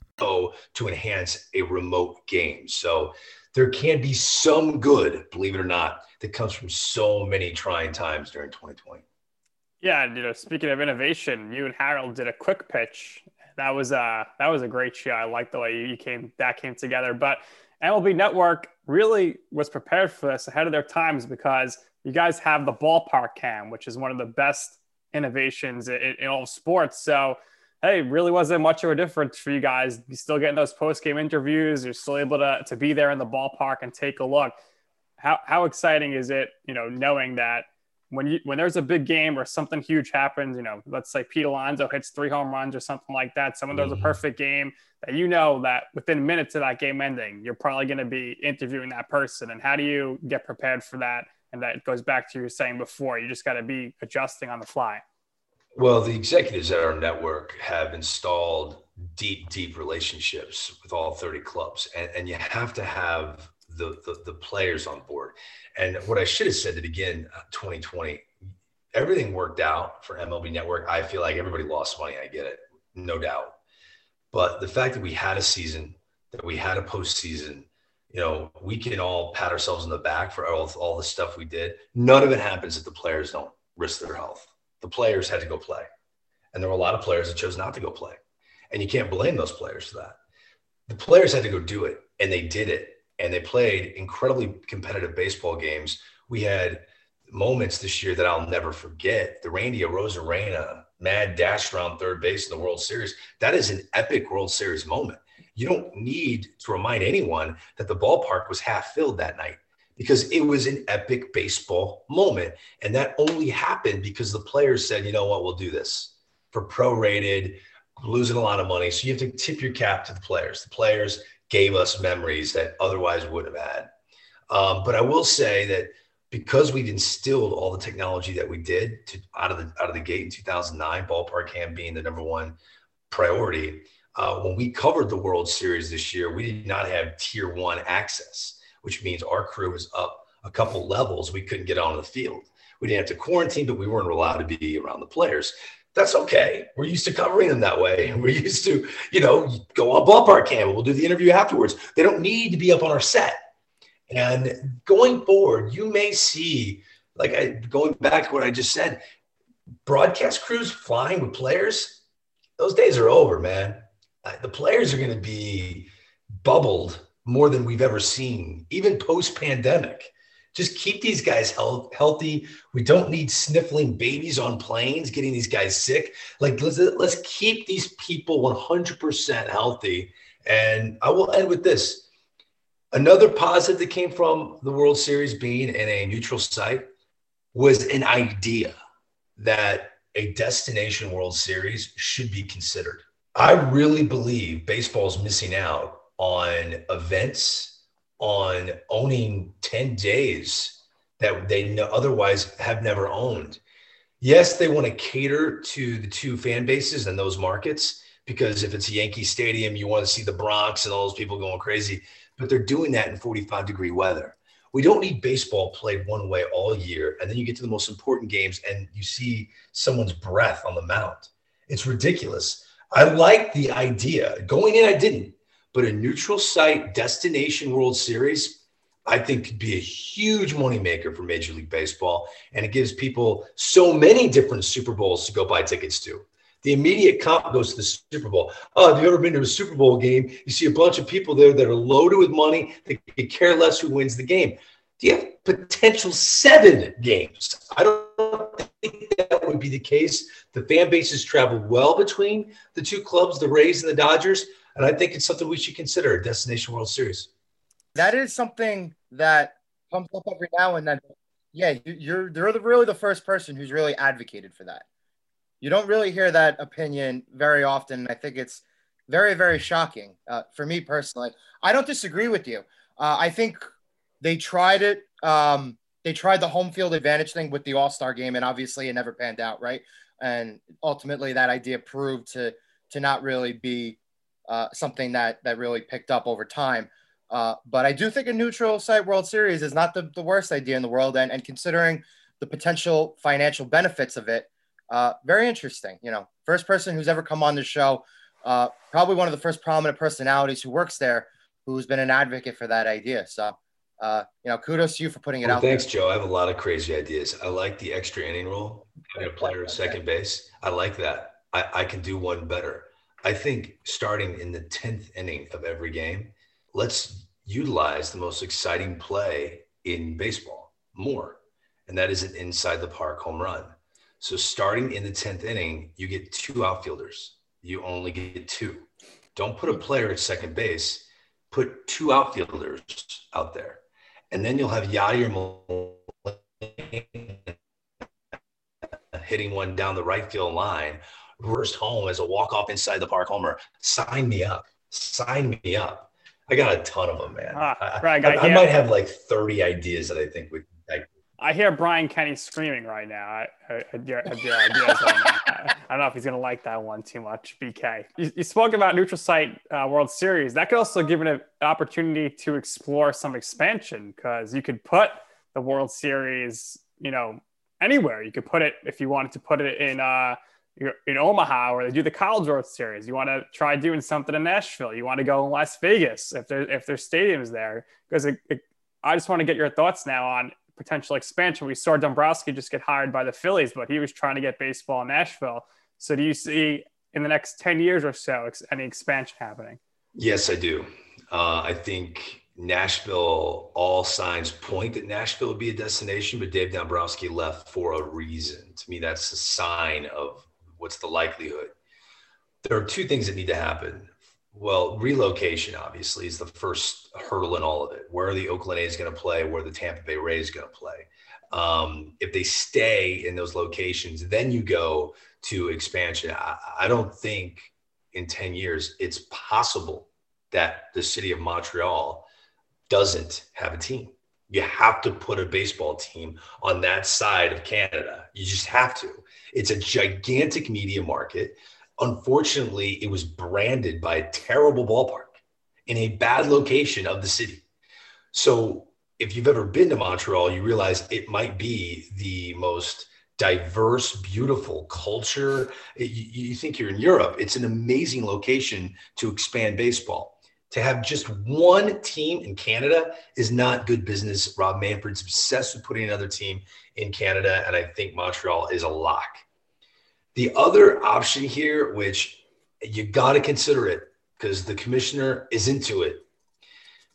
contracts to enhance a remote game. So there can be some good, believe it or not, that comes from so many trying times during 2020. Yeah, you know, speaking of innovation, you and Harold did a quick pitch that was a that was a great show. I like the way you came that came together. But MLB Network really was prepared for this ahead of their times because you guys have the ballpark cam, which is one of the best innovations in, in all sports. So hey, really wasn't much of a difference for you guys. You're still getting those post game interviews. You're still able to, to be there in the ballpark and take a look. How, how exciting is it, you know, knowing that when you when there's a big game or something huge happens, you know, let's say Pete Alonso hits three home runs or something like that, someone does a mm-hmm. perfect game that you know that within minutes of that game ending, you're probably going to be interviewing that person. And how do you get prepared for that? And that goes back to you saying before, you just got to be adjusting on the fly. Well, the executives at our network have installed deep, deep relationships with all 30 clubs, and, and you have to have the, the, the players on board. And what I should have said to begin 2020, uh, everything worked out for MLB Network. I feel like everybody lost money. I get it, no doubt. But the fact that we had a season, that we had a postseason, you know, we can all pat ourselves on the back for all, all the stuff we did. None of it happens if the players don't risk their health the players had to go play. And there were a lot of players that chose not to go play. And you can't blame those players for that. The players had to go do it, and they did it. And they played incredibly competitive baseball games. We had moments this year that I'll never forget. The Randy Arozarena mad dash around third base in the World Series. That is an epic World Series moment. You don't need to remind anyone that the ballpark was half filled that night because it was an epic baseball moment. And that only happened because the players said, you know what, we'll do this for prorated, losing a lot of money. So you have to tip your cap to the players. The players gave us memories that otherwise would have had. Um, but I will say that because we instilled all the technology that we did to, out of the out of the gate in 2009, ballpark cam being the number one priority. Uh, when we covered the World Series this year, we did not have tier one access which means our crew was up a couple levels. We couldn't get on the field. We didn't have to quarantine, but we weren't allowed to be around the players. That's okay. We're used to covering them that way. We're used to, you know, go up ballpark cam. We'll do the interview afterwards. They don't need to be up on our set. And going forward, you may see, like I, going back to what I just said, broadcast crews flying with players. Those days are over, man. The players are going to be bubbled more than we've ever seen, even post pandemic. Just keep these guys health, healthy. We don't need sniffling babies on planes, getting these guys sick. Like, let's, let's keep these people 100% healthy. And I will end with this. Another positive that came from the World Series being in a neutral site was an idea that a destination World Series should be considered. I really believe baseball is missing out on events, on owning 10 days that they otherwise have never owned. Yes, they want to cater to the two fan bases and those markets because if it's a Yankee Stadium, you want to see the Bronx and all those people going crazy. But they're doing that in 45 degree weather. We don't need baseball played one way all year. And then you get to the most important games and you see someone's breath on the mound. It's ridiculous. I like the idea. Going in, I didn't. But a neutral site destination World Series, I think could be a huge moneymaker for Major League Baseball. And it gives people so many different Super Bowls to go buy tickets to. The immediate comp goes to the Super Bowl. Oh, have you ever been to a Super Bowl game? You see a bunch of people there that are loaded with money. They care less who wins the game. Do you have potential seven games? I don't think that would be the case. The fan bases travel well between the two clubs, the Rays and the Dodgers. And I think it's something we should consider destination World Series. That is something that comes up every now and then. Yeah, you're you're really the first person who's really advocated for that. You don't really hear that opinion very often. I think it's very very shocking uh, for me personally. I don't disagree with you. Uh, I think they tried it. Um, they tried the home field advantage thing with the All Star game, and obviously it never panned out, right? And ultimately, that idea proved to to not really be uh, something that that really picked up over time. Uh, but I do think a neutral site World Series is not the, the worst idea in the world, and, and considering the potential financial benefits of it, uh, very interesting. You know, first person who's ever come on the show, uh, probably one of the first prominent personalities who works there, who's been an advocate for that idea. So, uh, you know, kudos to you for putting it well, out. Thanks, there. Joe. I have a lot of crazy ideas. I like the extra inning rule, having a player at second base. I like that. I, I can do one better. I think starting in the 10th inning of every game, let's utilize the most exciting play in baseball more. And that is an inside the park home run. So starting in the 10th inning, you get two outfielders. You only get two. Don't put a player at second base, put two outfielders out there. And then you'll have Yadier Molina hitting one down the right field line reversed home as a walk off inside the park homer. Sign me up. Sign me up. I got a ton of them, man. Ah, I, I, I might have like 30 ideas that I think would. I, I hear Brian Kenny screaming right now at your, ideas. I don't know if he's going to like that one too much. BK, you, you spoke about neutral site uh, World Series. That could also give it an opportunity to explore some expansion because you could put the World Series, you know, anywhere. You could put it if you wanted to put it in. Uh, in Omaha where they do the College World Series. You want to try doing something in Nashville. You want to go in Las Vegas if there if there's stadiums there. Because it, it, I just want to get your thoughts now on potential expansion. We saw Dombrowski just get hired by the Phillies, but he was trying to get baseball in Nashville. So do you see in the next ten years or so any expansion happening? Yes, I do. Uh, I think Nashville, all signs point that Nashville would be a destination, but Dave Dombrowski left for a reason. To me, that's a sign of what's the likelihood? There are two things that need to happen. Well, relocation obviously is the first hurdle in all of it. Where are the Oakland A's going to play? Where the Tampa Bay Rays going to play? Um, if they stay in those locations, then you go to expansion. I, I don't think in 10 years it's possible that the city of Montreal doesn't have a team. You have to put a baseball team on that side of Canada. You just have to. It's a gigantic media market. Unfortunately, it was branded by a terrible ballpark in a bad location of the city. So, if you've ever been to Montreal, you realize it might be the most diverse, beautiful culture. You, you think you're in Europe. It's an amazing location to expand baseball to have just one team in Canada is not good business. Rob Manfred's obsessed with putting another team in Canada, and I think Montreal is a lock. The other option here, which you got to consider it because the commissioner is into it.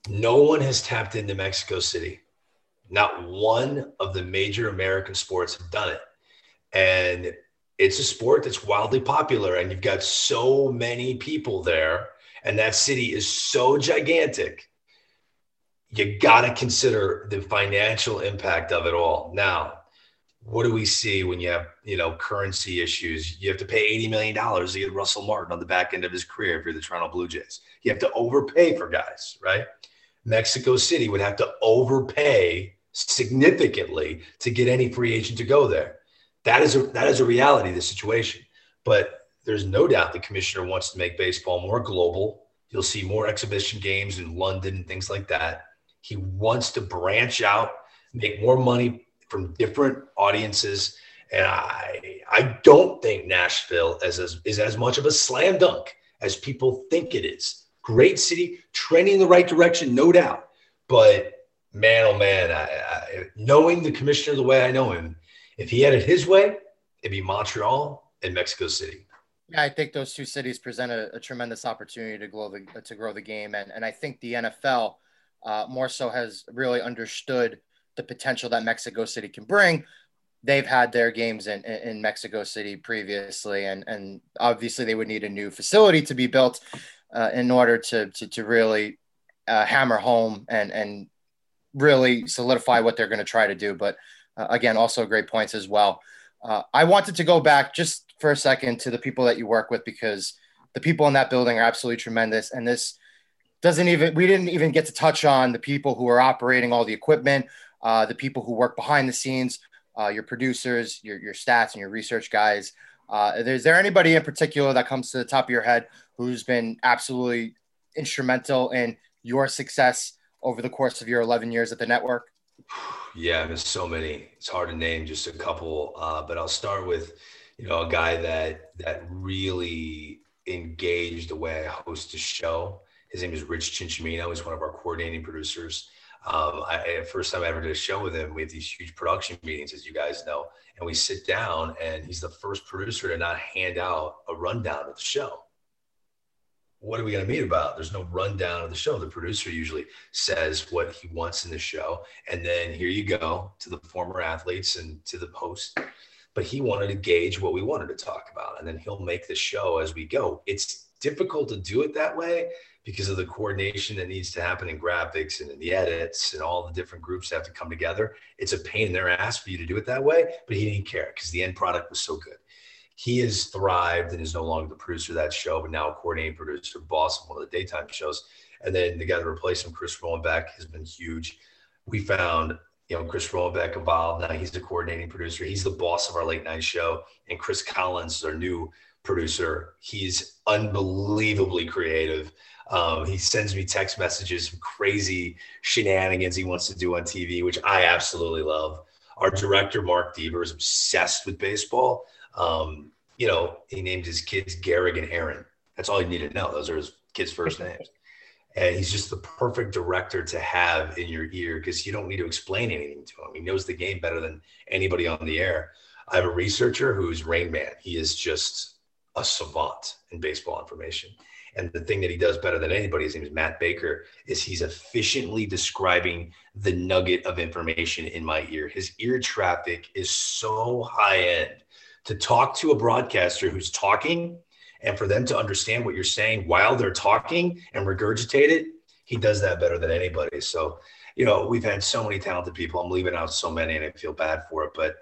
No one has tapped into Mexico City. Not one of the major American sports have done it. And it's a sport that's wildly popular, and you've got so many people there and that city is so gigantic you got to consider the financial impact of it all. Now what do we see when you have you know currency issues? You have to pay 80 million dollars to get russell martin on the back end of his career if you're the toronto blue jays. You have to overpay for guys right? Mexico city would have to overpay significantly to get any free agent to go there. That is a that is a reality of the situation. But there's no doubt the commissioner wants to make baseball more global. You'll see more exhibition games in London and things like that. He wants to branch out, make more money from different audiences. And I, I don't think Nashville is as, is as much of a slam dunk as people think it is. Great city, trending in the right direction, no doubt. But man, oh man, I, I, knowing the commissioner the way I know him, if he had it his way, it'd be Montreal and Mexico City. Yeah, I think those two cities present a, a tremendous opportunity to grow the to grow the game, and and I think the NFL uh, more so has really understood the potential that Mexico City can bring. They've had their games in, in Mexico City previously, and and obviously they would need a new facility to be built uh, in order to to, to really uh, hammer home and and really solidify what they're going to try to do. But uh, again, also great points as well. Uh, I wanted to go back just for a second to the people that you work with because the people in that building are absolutely tremendous. And this doesn't even, we didn't even get to touch on the people who are operating all the equipment, uh, the people who work behind the scenes, uh, your producers, your, your stats, and your research guys. Uh, is there anybody in particular that comes to the top of your head who's been absolutely instrumental in your success over the course of your 11 years at the network? Yeah, there's so many. It's hard to name just a couple, uh, but I'll start with you know, a guy that that really engaged the way I host a show. His name is Rich Cinciamino. He's one of our coordinating producers. Um, I, first time I ever did a show with him, we have these huge production meetings, as you guys know, and we sit down, and he's the first producer to not hand out a rundown of the show. what are we going to meet about? There's no rundown of the show. The producer usually says what he wants in the show. And then here you go to the former athletes and to the host. But he wanted to gauge what we wanted to talk about. And then he'll make the show as we go. It's difficult to do it that way because of the coordination that needs to happen in graphics and in the edits and all the different groups have to come together. It's a pain in their ass for you to do it that way, but he didn't care because the end product was so good he has thrived and is no longer the producer of that show, but now a coordinating producer, boss of one of the daytime shows. And then the guy to replace him, Chris Rollenbeck, has been huge. We found, you know, Chris Rollenbeck evolved. Now he's the coordinating producer. He's the boss of our late night show. And Chris Collins is our new producer. He's unbelievably creative. Um, he sends me text messages, some crazy shenanigans he wants to do on TV, which I absolutely love. Our director, Mark Deaver, is obsessed with baseball um, you know, he named his kids Gehrig and Aaron. That's all you need to know. Those are his kids' first names. And he's just the perfect director to have in your ear because you don't need to explain anything to him. He knows the game better than anybody on the air. I have a researcher who's Rain Man. He is just a savant in baseball information. And the thing that he does better than anybody, his name is Matt Baker, is he's efficiently describing the nugget of information in my ear. His ear traffic is so high end to talk to a broadcaster who's talking and for them to understand what you're saying while they're talking and regurgitate it, he does that better than anybody. So, you know, we've had so many talented people. I'm leaving out so many and I feel bad for it, but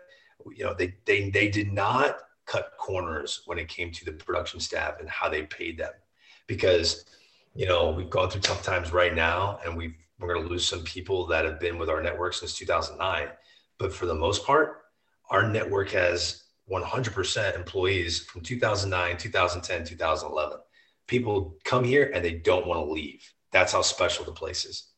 you know, they they they did not cut corners when it came to the production staff and how they paid them. Because, you know, we've gone through tough times right now and we we're going to lose some people that have been with our network since 2009. But for the most part, our network has 100% employees from 2009, 2010, 2011. People come here and they don't want to leave. That's how special the place is.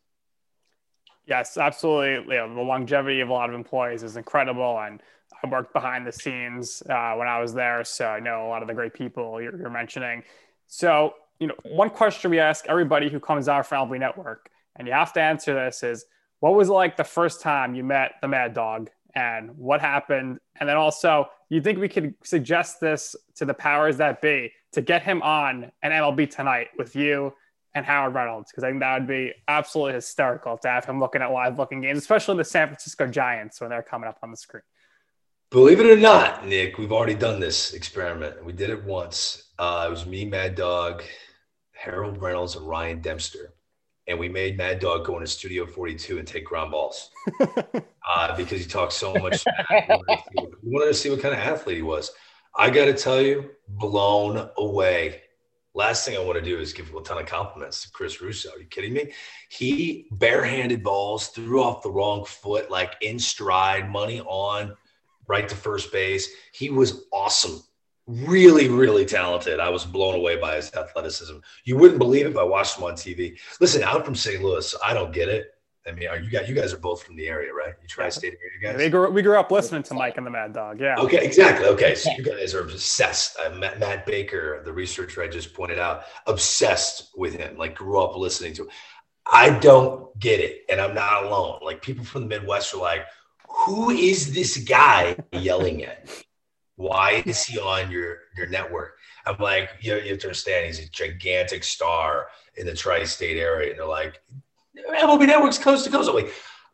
Yes, absolutely. You know, the longevity of a lot of employees is incredible. And I worked behind the scenes uh, when I was there. So I know a lot of the great people you're, you're mentioning. So, you know, one question we ask everybody who comes out from MLB Network, and you have to answer this is what was it like the first time you met the Mad Dog and what happened? And then also, you think we could suggest this to the powers that be to get him on an MLB tonight with you and Howard Reynolds? Because I think that would be absolutely hysterical to have him looking at live looking games, especially the San Francisco Giants when they're coming up on the screen. Believe it or not, Nick, we've already done this experiment. We did it once. Uh, it was me, Mad Dog, Harold Reynolds, and Ryan Dempster and we made Mad Dog go into Studio 42 and take ground balls uh, because he talked so much. we wanted to see what kind of athlete he was. I got to tell you, blown away. Last thing I want to do is give a ton of compliments to Chris Russo. Are you kidding me? He barehanded balls, threw off the wrong foot, like in stride, money on, right to first base. He was awesome really, really talented. I was blown away by his athleticism. You wouldn't believe it if I watched him on TV. Listen, I'm from St. Louis. I don't get it. I mean, are you guys? You guys are both from the area, right? You tri-state area, you guys. We grew, we grew up listening to Mike and the Mad Dog. Yeah. Okay, exactly. Okay, so you guys are obsessed. Uh, Matt, Matt, Baker, the researcher I just pointed out, obsessed with him. Like grew up listening to him. I don't get it, and I'm not alone. Like people from the Midwest are like, "Who is this guy yelling at?" Why is he on your your network? I'm like, you, you have to understand, he's a gigantic star in the tri-state area, and they're like, MLB Network's coast to coast. I'm like,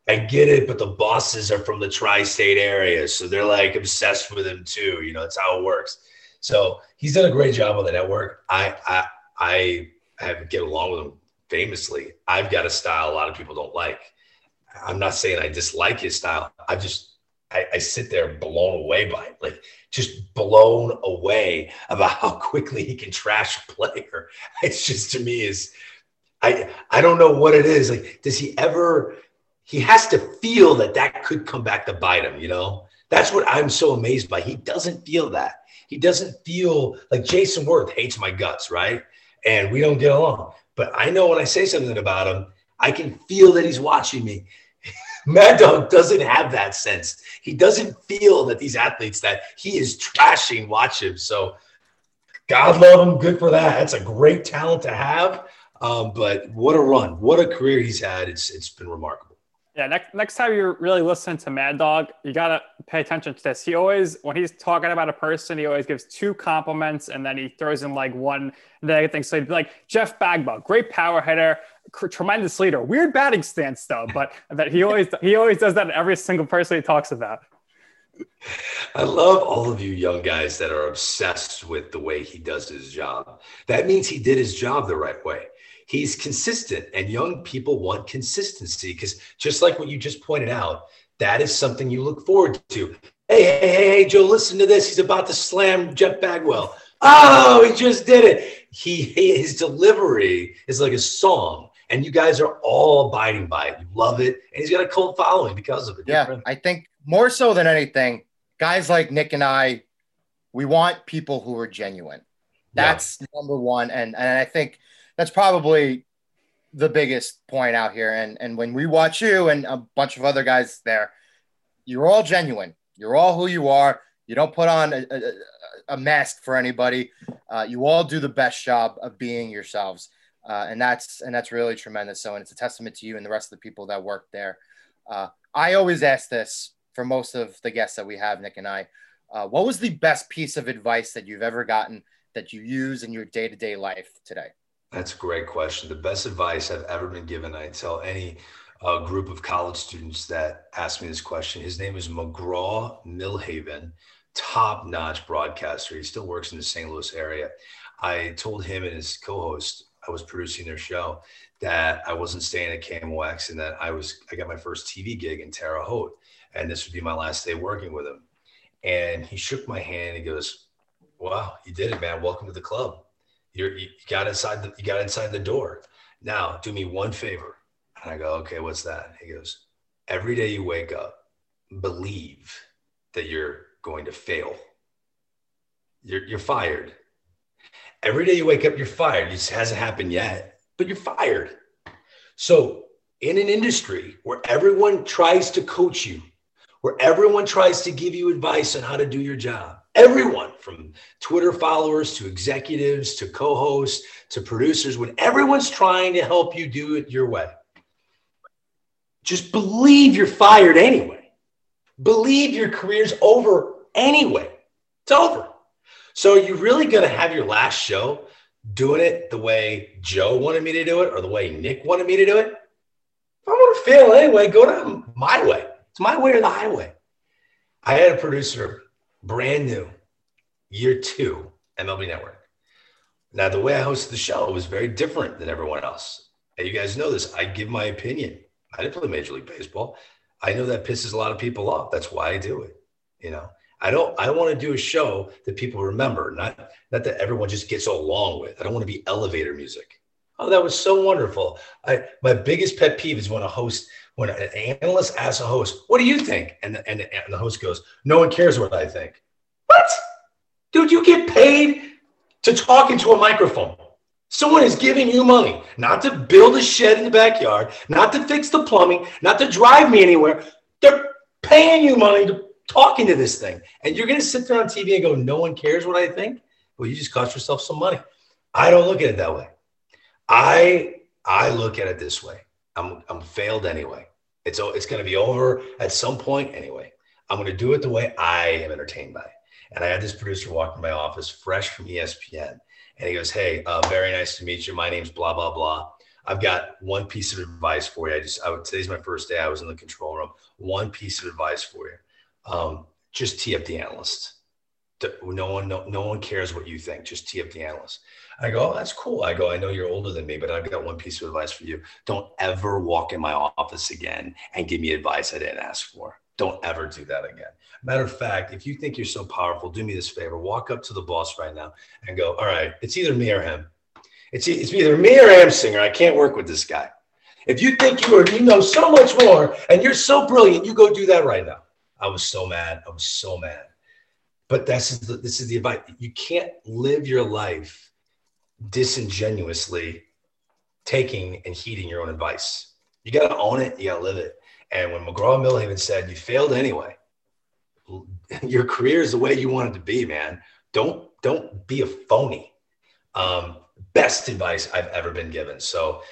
I get it, but the bosses are from the tri-state area, so they're like obsessed with him too. You know, that's how it works. So he's done a great job on the network. I I I have get along with him famously. I've got a style a lot of people don't like. I'm not saying I dislike his style. I just I, I, sit there blown away by it, like just blown away about how quickly he can trash a player. It's just to me is I I don't know what it is. Like, does he ever? He has to feel that that could come back to bite him. You know, that's what I'm so amazed by. He doesn't feel that. He doesn't feel like Jayson Werth hates my guts, right? And we don't get along. But I know when I say something about him, I can feel that he's watching me. Mad Dog doesn't have that sense. He doesn't feel that these athletes that he is trashing watch him. So God love him. Good for that. That's a great talent to have. Um, but what a run. What a career he's had. It's it's been remarkable. Yeah, next next time you're really listening to Mad Dog, you gotta pay attention to this. He always, when he's talking about a person, he always gives two compliments and then he throws in like one negative thing. So he'd be like Jeff Bagwell, great power hitter, tremendous leader, weird batting stance though, but that he always he always does that in every single person he talks about. I love all of you young guys that are obsessed with the way he does his job. That means he did his job the right way he's consistent and young people want consistency because just like what you just pointed out that is something you look forward to. Hey hey hey hey joe listen to this. He's about to slam jeff bagwell. Oh he just did it. He his delivery is like a song and you guys are all abiding by it. You love it and he's got a cult following because of it yeah i think more so than anything guys like nick and i we want people who are genuine that's yeah. number one and and i think that's probably the biggest point out here. And and when we watch you and a bunch of other guys there, you're all genuine. You're all who you are. You don't put on a, a, a mask for anybody. Uh, you all do the best job of being yourselves, uh, and that's and that's really tremendous. So, and it's a testament to you and the rest of the people that work there. Uh, I always ask this for most of the guests that we have, Nick and I. Uh, what was the best piece of advice that you've ever gotten that you use in your day to day life today? That's a great question. The best advice I've ever been given, I tell any uh, group of college students that ask me this question. His name is McGraw Milhaven, top notch broadcaster. He still works in the St. Louis area. I told him and his co host, I was producing their show, that I wasn't staying at KMOX and that I was, I got my first TV gig in Terre Haute. And this would be my last day working with him. And he shook my hand. He goes, Wow, you did it, man. Welcome to the club. You're, you got inside the you got inside the door. Now do me one favor. And I go, okay, what's that? He goes, every day you wake up, believe that you're going to fail. You're, you're fired. Every day you wake up, you're fired. It hasn't happened yet, but you're fired. So, in an industry where everyone tries to coach you, where everyone tries to give you advice on how to do your job, everyone from Twitter followers to executives to co hosts to producers, when everyone's trying to help you do it your way, just believe you're fired anyway. Believe your career's over anyway. It's over. So you're really going to have your last show doing it the way Joe wanted me to do it or the way Nick wanted me to do it. If I want to fail anyway, go to my way. It's my way or the highway. I had a producer brand new, year two, MLB Network. Now, the way I hosted the show was very different than everyone else. And you guys know this. I give my opinion. I didn't play Major League Baseball. I know that pisses a lot of people off. That's why I do it. You know, I don't. I want to do a show that people remember, not not that everyone just gets along with. I don't want to be elevator music. Oh, that was so wonderful. I my biggest pet peeve is when a host when an analyst asks a host, "What do you think?" and the, and, and the host goes, "No one cares what I think." What, dude? You get paid to talk into a microphone. Someone is giving you money not to build a shed in the backyard, not to fix the plumbing, not to drive me anywhere. They're paying you money to talk into this thing, and you're going to sit there on TV and go, "No one cares what I think." Well, you just cost yourself some money. I don't look at it that way. I I look at it this way. I'm I'm failed anyway. It's it's going to be over at some point anyway. I'm going to do it the way I am entertained by. It. And I had this producer walk in my office, fresh from ESPN, and he goes, "Hey, uh, very nice to meet you. My name's blah blah blah. I've got one piece of advice for you. I just I, today's my first day. I was in the control room. One piece of advice for you. Um, just tee up the analyst. No one, no, no one cares what you think. Just tee up the analyst. I go, oh, that's cool. I go, I know you're older than me, but I've got one piece of advice for you. Don't ever walk in my office again and give me advice I didn't ask for. Don't ever do that again. Matter of fact, if you think you're so powerful, do me this favor. Walk up to the boss right now and go, all right, it's either me or him. It's, it's either me or Amsinger. I can't work with this guy. If you think you are, you know so much more and you're so brilliant, you go do that right now. I was so mad. I was so mad. But this is the, this is the advice. You can't live your life disingenuously taking and heeding your own advice. You got to own it. You got to live it. And when McGraw Milhaven said, you failed anyway, your career is the way you want it to be, man. Don't, don't be a phony. Um, best advice I've ever been given. So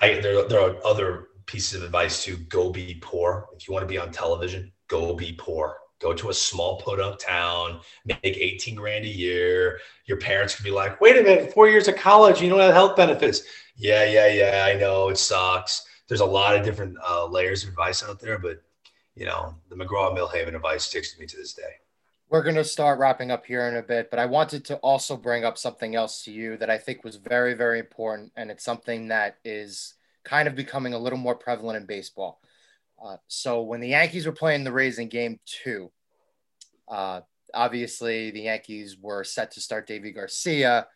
I, there, there are other pieces of advice to go be poor. If you want to be on television, go be poor. Go to a small podunk town, make 18 grand a year. Your parents could be like, wait a minute, four years of college, you don't have health benefits. Yeah, yeah, yeah, I know it sucks. There's a lot of different uh, layers of advice out there, but you know, the McGraw Milhaven advice sticks to me to this day. We're going to start wrapping up here in a bit, but I wanted to also bring up something else to you that I think was very, very important. And it's something that is kind of becoming a little more prevalent in baseball. Uh, so when the Yankees were playing the Rays in game two, uh, obviously the Yankees were set to start Deivi Garcia,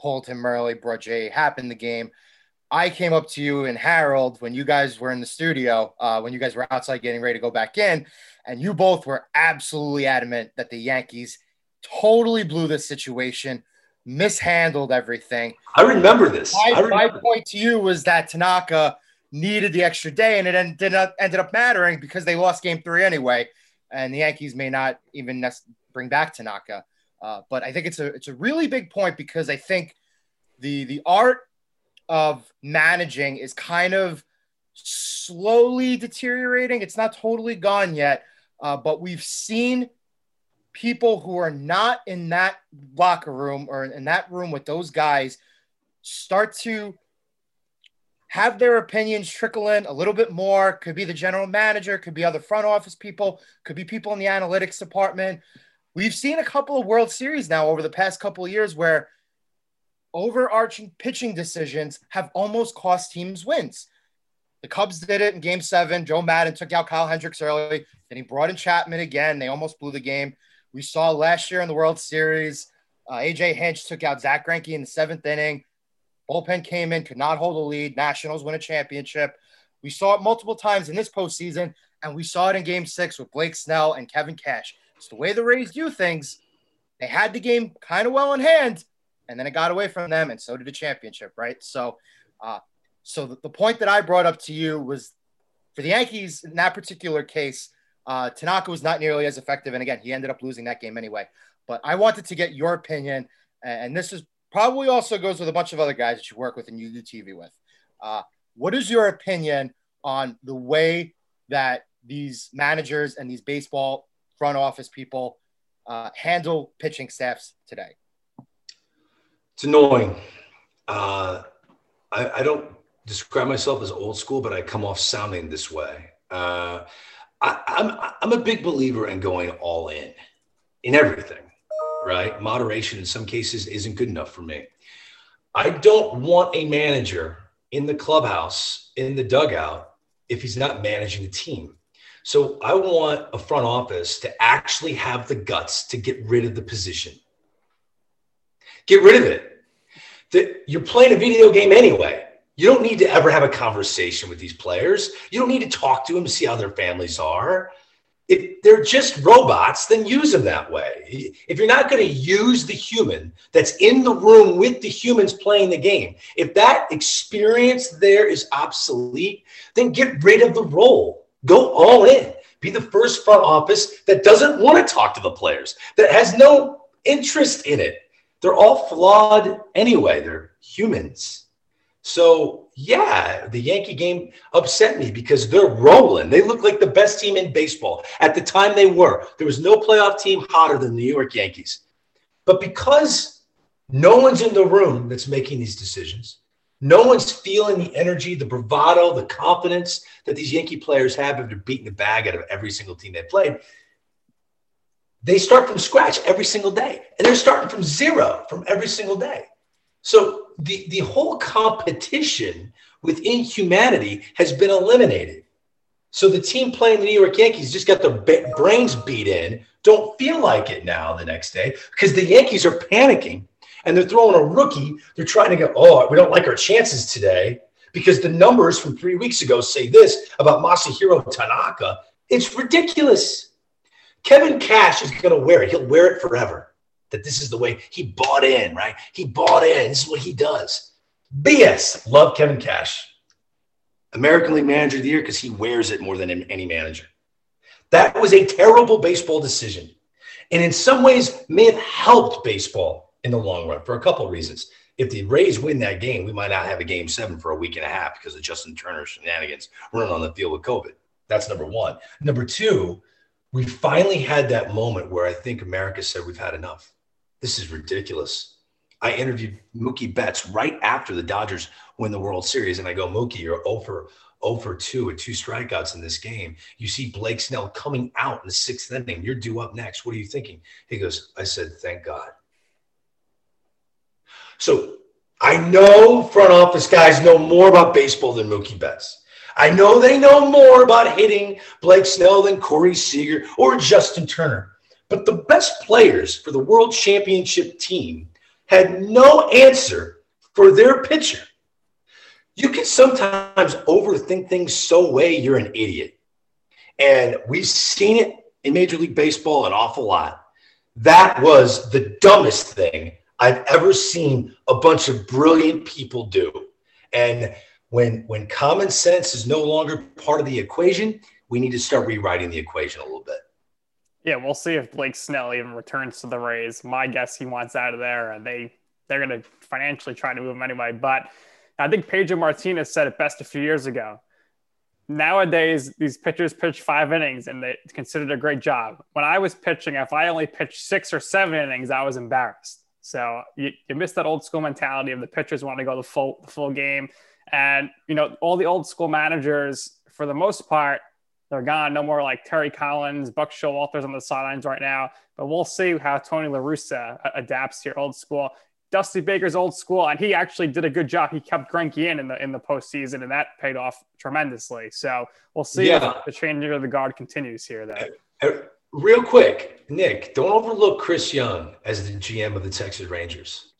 pulled him early, brought J.A. Happ in the game. I came up to you and Harold when you guys were in the studio, uh, when you guys were outside getting ready to go back in, and you both were absolutely adamant that the Yankees totally blew this situation, mishandled everything. I remember this. My, remember my point to you was that Tanaka needed the extra day, and it ended up, ended up mattering because they lost game three anyway, and the Yankees may not even bring back Tanaka. Uh, but I think it's a it's a really big point because I think the the art of managing is kind of slowly deteriorating. It's not totally gone yet, uh, but we've seen people who are not in that locker room or in that room with those guys start to have their opinions trickle in a little bit more. Could be the general manager, could be other front office people, could be people in the analytics department. We've seen a couple of World Series now over the past couple of years where overarching pitching decisions have almost cost teams wins. The Cubs did it in game seven. Joe Maddon took out Kyle Hendricks early. Then he brought in Chapman again. They almost blew the game. We saw last year in the World Series, uh, AJ Hinch took out Zach Greinke in the seventh inning. Bullpen came in, could not hold a lead. Nationals win a championship. We saw it multiple times in this postseason, and we saw it in game six with Blake Snell and Kevin Cash. It's the way the Rays do things. They had the game kind of well in hand, and then it got away from them, and so did the championship, right? So, uh, so the, the point that I brought up to you was for the Yankees in that particular case, uh, Tanaka was not nearly as effective, and again, he ended up losing that game anyway. But I wanted to get your opinion, and this is probably also goes with a bunch of other guys that you work with and you do TV with. Uh, what is your opinion on the way that these managers and these baseball front office people uh, handle pitching staffs today? It's annoying. Uh, I, I, don't describe myself as old school, but I come off sounding this way. Uh, I, I'm I'm a big believer in going all in in everything. Right, moderation in some cases isn't good enough for me. I don't want a manager in the clubhouse in the dugout if he's not managing the team. So I want a front office to actually have the guts to get rid of the position Get rid of it. That you're playing a video game anyway. You don't need to ever have a conversation with these players. You don't need to talk to them to see how their families are. If they're just robots, then use them that way. If you're not going to use the human that's in the room with the humans playing the game, if that experience there is obsolete, then get rid of the role. Go all in. Be the first front office that doesn't want to talk to the players, that has no interest in it they're all flawed anyway. They're humans. So, yeah, the Yankee game upset me because they're rolling. They look like the best team in baseball. At the time, they were. There was no playoff team hotter than the New York Yankees. But because no one's in the room that's making these decisions, no one's feeling the energy, the bravado, the confidence that these Yankee players have after beating the bag out of every single team they played they start from scratch every single day and they're starting from zero from every single day so the the whole competition within humanity has been eliminated so the team playing the new york yankees just got their brains beat in don't feel like it now the next day because the yankees are panicking and they're throwing a rookie they're trying to go oh we don't like our chances today because the numbers from three weeks ago say this about masahiro tanaka it's ridiculous Kevin Cash is going to wear it. He'll wear it forever. That this is the way he bought in, right? He bought in. This is what he does. BS. Love Kevin Cash. American League Manager of the Year because he wears it more than any manager. That was a terrible baseball decision. And in some ways may have helped baseball in the long run for a couple of reasons. If the Rays win that game, we might not have a game seven for a week and a half because of Justin Turner shenanigans running on the field with COVID. That's number one. Number two, we finally had that moment where I think America said we've had enough. This is ridiculous. I interviewed Mookie Betts right after the Dodgers win the World Series, and I go, Mookie, you're over 0 for 2 with two strikeouts in this game. You see Blake Snell coming out in the sixth inning. You're due up next. What are you thinking? He goes, I said, thank God. So I know front office guys know more about baseball than Mookie Betts. I know they know more about hitting Blake Snell than Corey Seager or Justin Turner. But the best players for the world championship team had no answer for their pitcher. You can sometimes overthink things so way you're an idiot. And we've seen it in Major League Baseball an awful lot. That was the dumbest thing I've ever seen a bunch of brilliant people do. And when when common sense is no longer part of the equation, we need to start rewriting the equation a little bit. Yeah, we'll see if Blake Snell even returns to the Rays. My guess he wants out of there, and they they're going to financially try to move him anyway. But I think Pedro Martinez said it best a few years ago. Nowadays, these pitchers pitch five innings, and they considered a great job. When I was pitching, if I only pitched six or seven innings, I was embarrassed. So you, you miss that old school mentality of the pitchers want to go the full the full game. And, you know, all the old school managers, for the most part, they're gone. No more like Terry Collins, Buck Showalter's on the sidelines right now. But we'll see how Tony La Russa adapts here, old school. Dusty Baker's old school, and he actually did a good job. He kept Greinke in in the in the postseason, and that paid off tremendously. So we'll see yeah. if the changing of the guard continues here. Though, uh, uh, real quick, Nick, don't overlook Chris Young as the GM of the Texas Rangers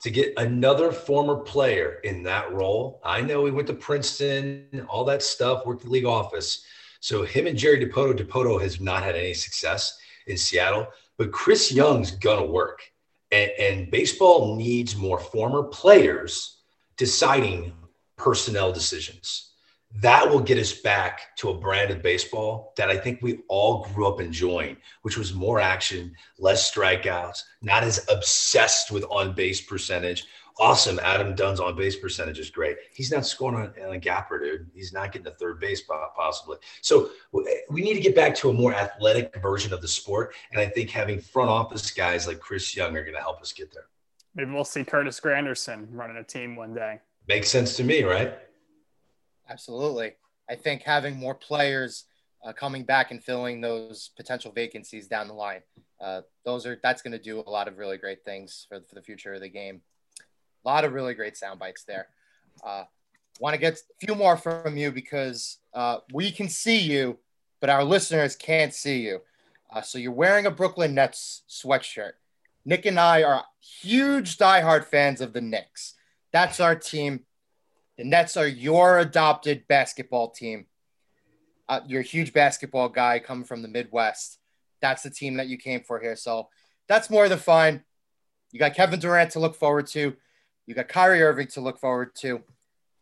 to get another former player in that role. I know he went to Princeton, all that stuff, worked the league office. So him and Jerry Dipoto, Dipoto has not had any success in Seattle, but Chris Young's gonna work. And, and baseball needs more former players deciding personnel decisions that will get us back to a brand of baseball that I think we all grew up enjoying, which was more action, less strikeouts, not as obsessed with on base percentage. Awesome. Adam Dunn's on base percentage is great. He's not scoring on, on a gapper, dude. He's not getting to third base possibly. So we need to get back to a more athletic version of the sport. And I think having front office guys like Chris Young are going to help us get there. Maybe we'll see Curtis Granderson running a team one day. Makes sense to me, right? Absolutely. I think having more players uh, coming back and filling those potential vacancies down the line, uh, those are that's going to do a lot of really great things for, for the future of the game. A lot of really great sound bites there. Uh, Want to get a few more from you because uh, we can see you, but our listeners can't see you. Uh, so you're wearing a Brooklyn Nets sweatshirt. Nick and I are huge diehard fans of the Knicks. That's our team. The Nets are your adopted basketball team. Uh, you're a huge basketball guy coming from the Midwest. That's the team that you came for here. So that's more than fine. You got Kevin Durant to look forward to. You got Kyrie Irving to look forward to.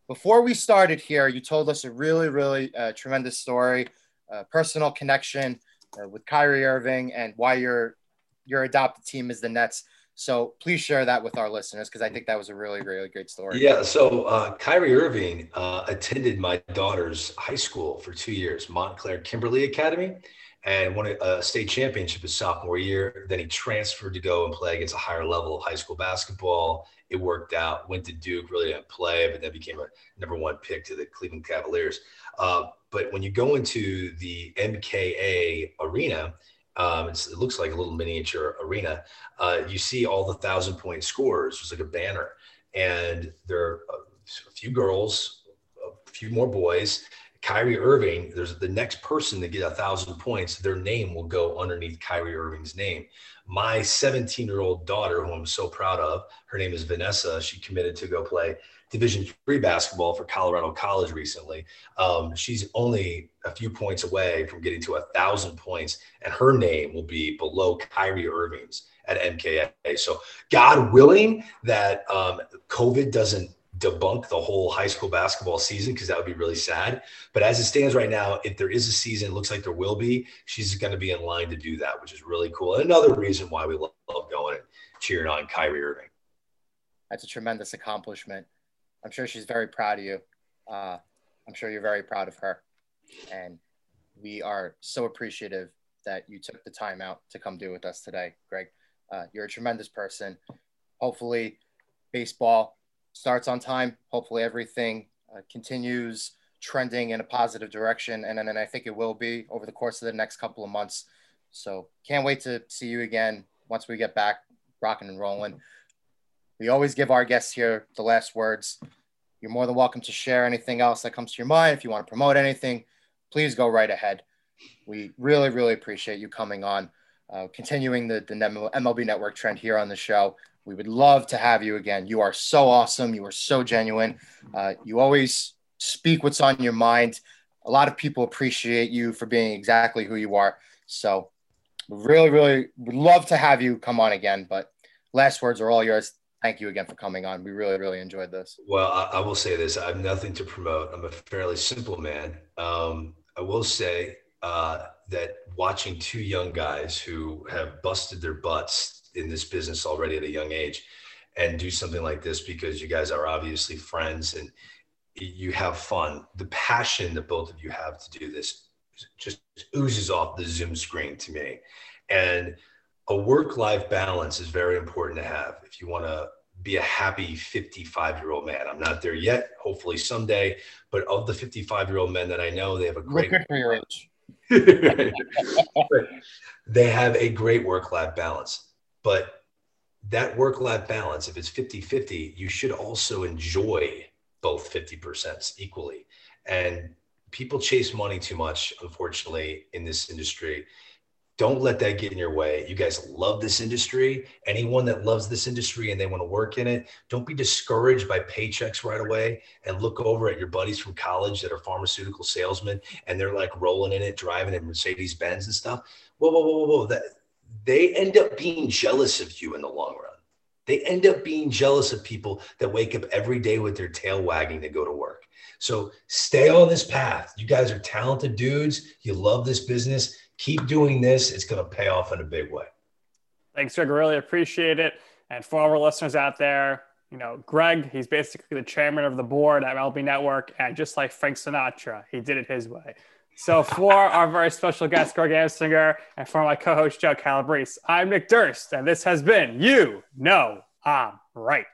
Before we started here, you told us a really, really uh, tremendous story, uh, personal connection uh, with Kyrie Irving and why your your adopted team is the Nets. So please share that with our listeners because I think that was a really, really great story. Yeah. So uh, Kyrie Irving uh, attended my daughter's high school for two years, Montclair Kimberley Academy, and won a, state championship his sophomore year. Then he transferred to go and play against a higher level of high school basketball. It worked out. Went to Duke, really didn't play, but then became a number one pick to the Cleveland Cavaliers. Uh, but when you go into the MKA arena, um, it looks like a little miniature arena. Uh, you see all the thousand point scores. It's like a banner, and there are a few girls, a few more boys. Kyrie Irving, there's the next person to get a thousand points, their name will go underneath Kyrie Irving's name. My 17 year old daughter, who I'm so proud of, her name is Vanessa. She committed to go play Division three basketball for Colorado College recently. Um, she's only a few points away from getting to a thousand points, and her name will be below Kyrie Irving's at MKA. So, God willing that um, COVID doesn't debunk the whole high school basketball season because that would be really sad. But as it stands right now, if there is a season, it looks like there will be. She's going to be in line to do that, which is really cool. Another reason why we love, love going and cheering on Kyrie Irving. That's a tremendous accomplishment. I'm sure she's very proud of you. Uh, I'm sure you're very proud of her. And we are so appreciative that you took the time out to come do with us today, Greg. Uh, you're a tremendous person. Hopefully, baseball starts on time. Hopefully, everything uh, continues trending in a positive direction. And, and I think it will be over the course of the next couple of months. So, can't wait to see you again once we get back rocking and rolling. We always give our guests here the last words. You're more than welcome to share anything else that comes to your mind. If you want to promote anything, please go right ahead. We really, really appreciate you coming on, uh, continuing the, the MLB Network trend here on the show. We would love to have you again. You are so awesome. You are so genuine. Uh, you always speak what's on your mind. A lot of people appreciate you for being exactly who you are. So, really, really would love to have you come on again. But last words are all yours. Thank you again for coming on. We really, really enjoyed this. Well, I, I will say this I have nothing to promote. I'm a fairly simple man. Um, I will say uh, that watching two young guys who have busted their butts in this business already at a young age and do something like this because you guys are obviously friends and you have fun. The passion that both of you have to do this just oozes off the Zoom screen to me. And a work life balance is very important to have if you want to be a happy 55 year old man. I'm not there yet, hopefully someday, but of the 55 year old men that I know, they have a great for your age. they have a great work life balance. But that work life balance, if it's 50 50, you should also enjoy both 50% equally. And people chase money too much, unfortunately, in this industry. Don't let that get in your way. You guys love this industry. Anyone that loves this industry and they want to work in it, don't be discouraged by paychecks right away and look over at your buddies from college that are pharmaceutical salesmen and they're like rolling in it, driving in Mercedes Benz and stuff. Whoa, whoa, whoa, whoa, whoa. That, they end up being jealous of you in the long run. They end up being jealous of people that wake up every day with their tail wagging to go to work. So stay on this path. You guys are talented dudes. You love this business. Keep doing this. It's going to pay off in a big way. Thanks, Greg. Really appreciate it. And for all our listeners out there, you know, Greg, he's basically the chairman of the board at MLB Network. And just like Frank Sinatra, he did it his way. So for our very special guest, Greg Amsinger, and for my co-host, Joe Calabrese, I'm Nick Durst, and this has been You Know I'm Right.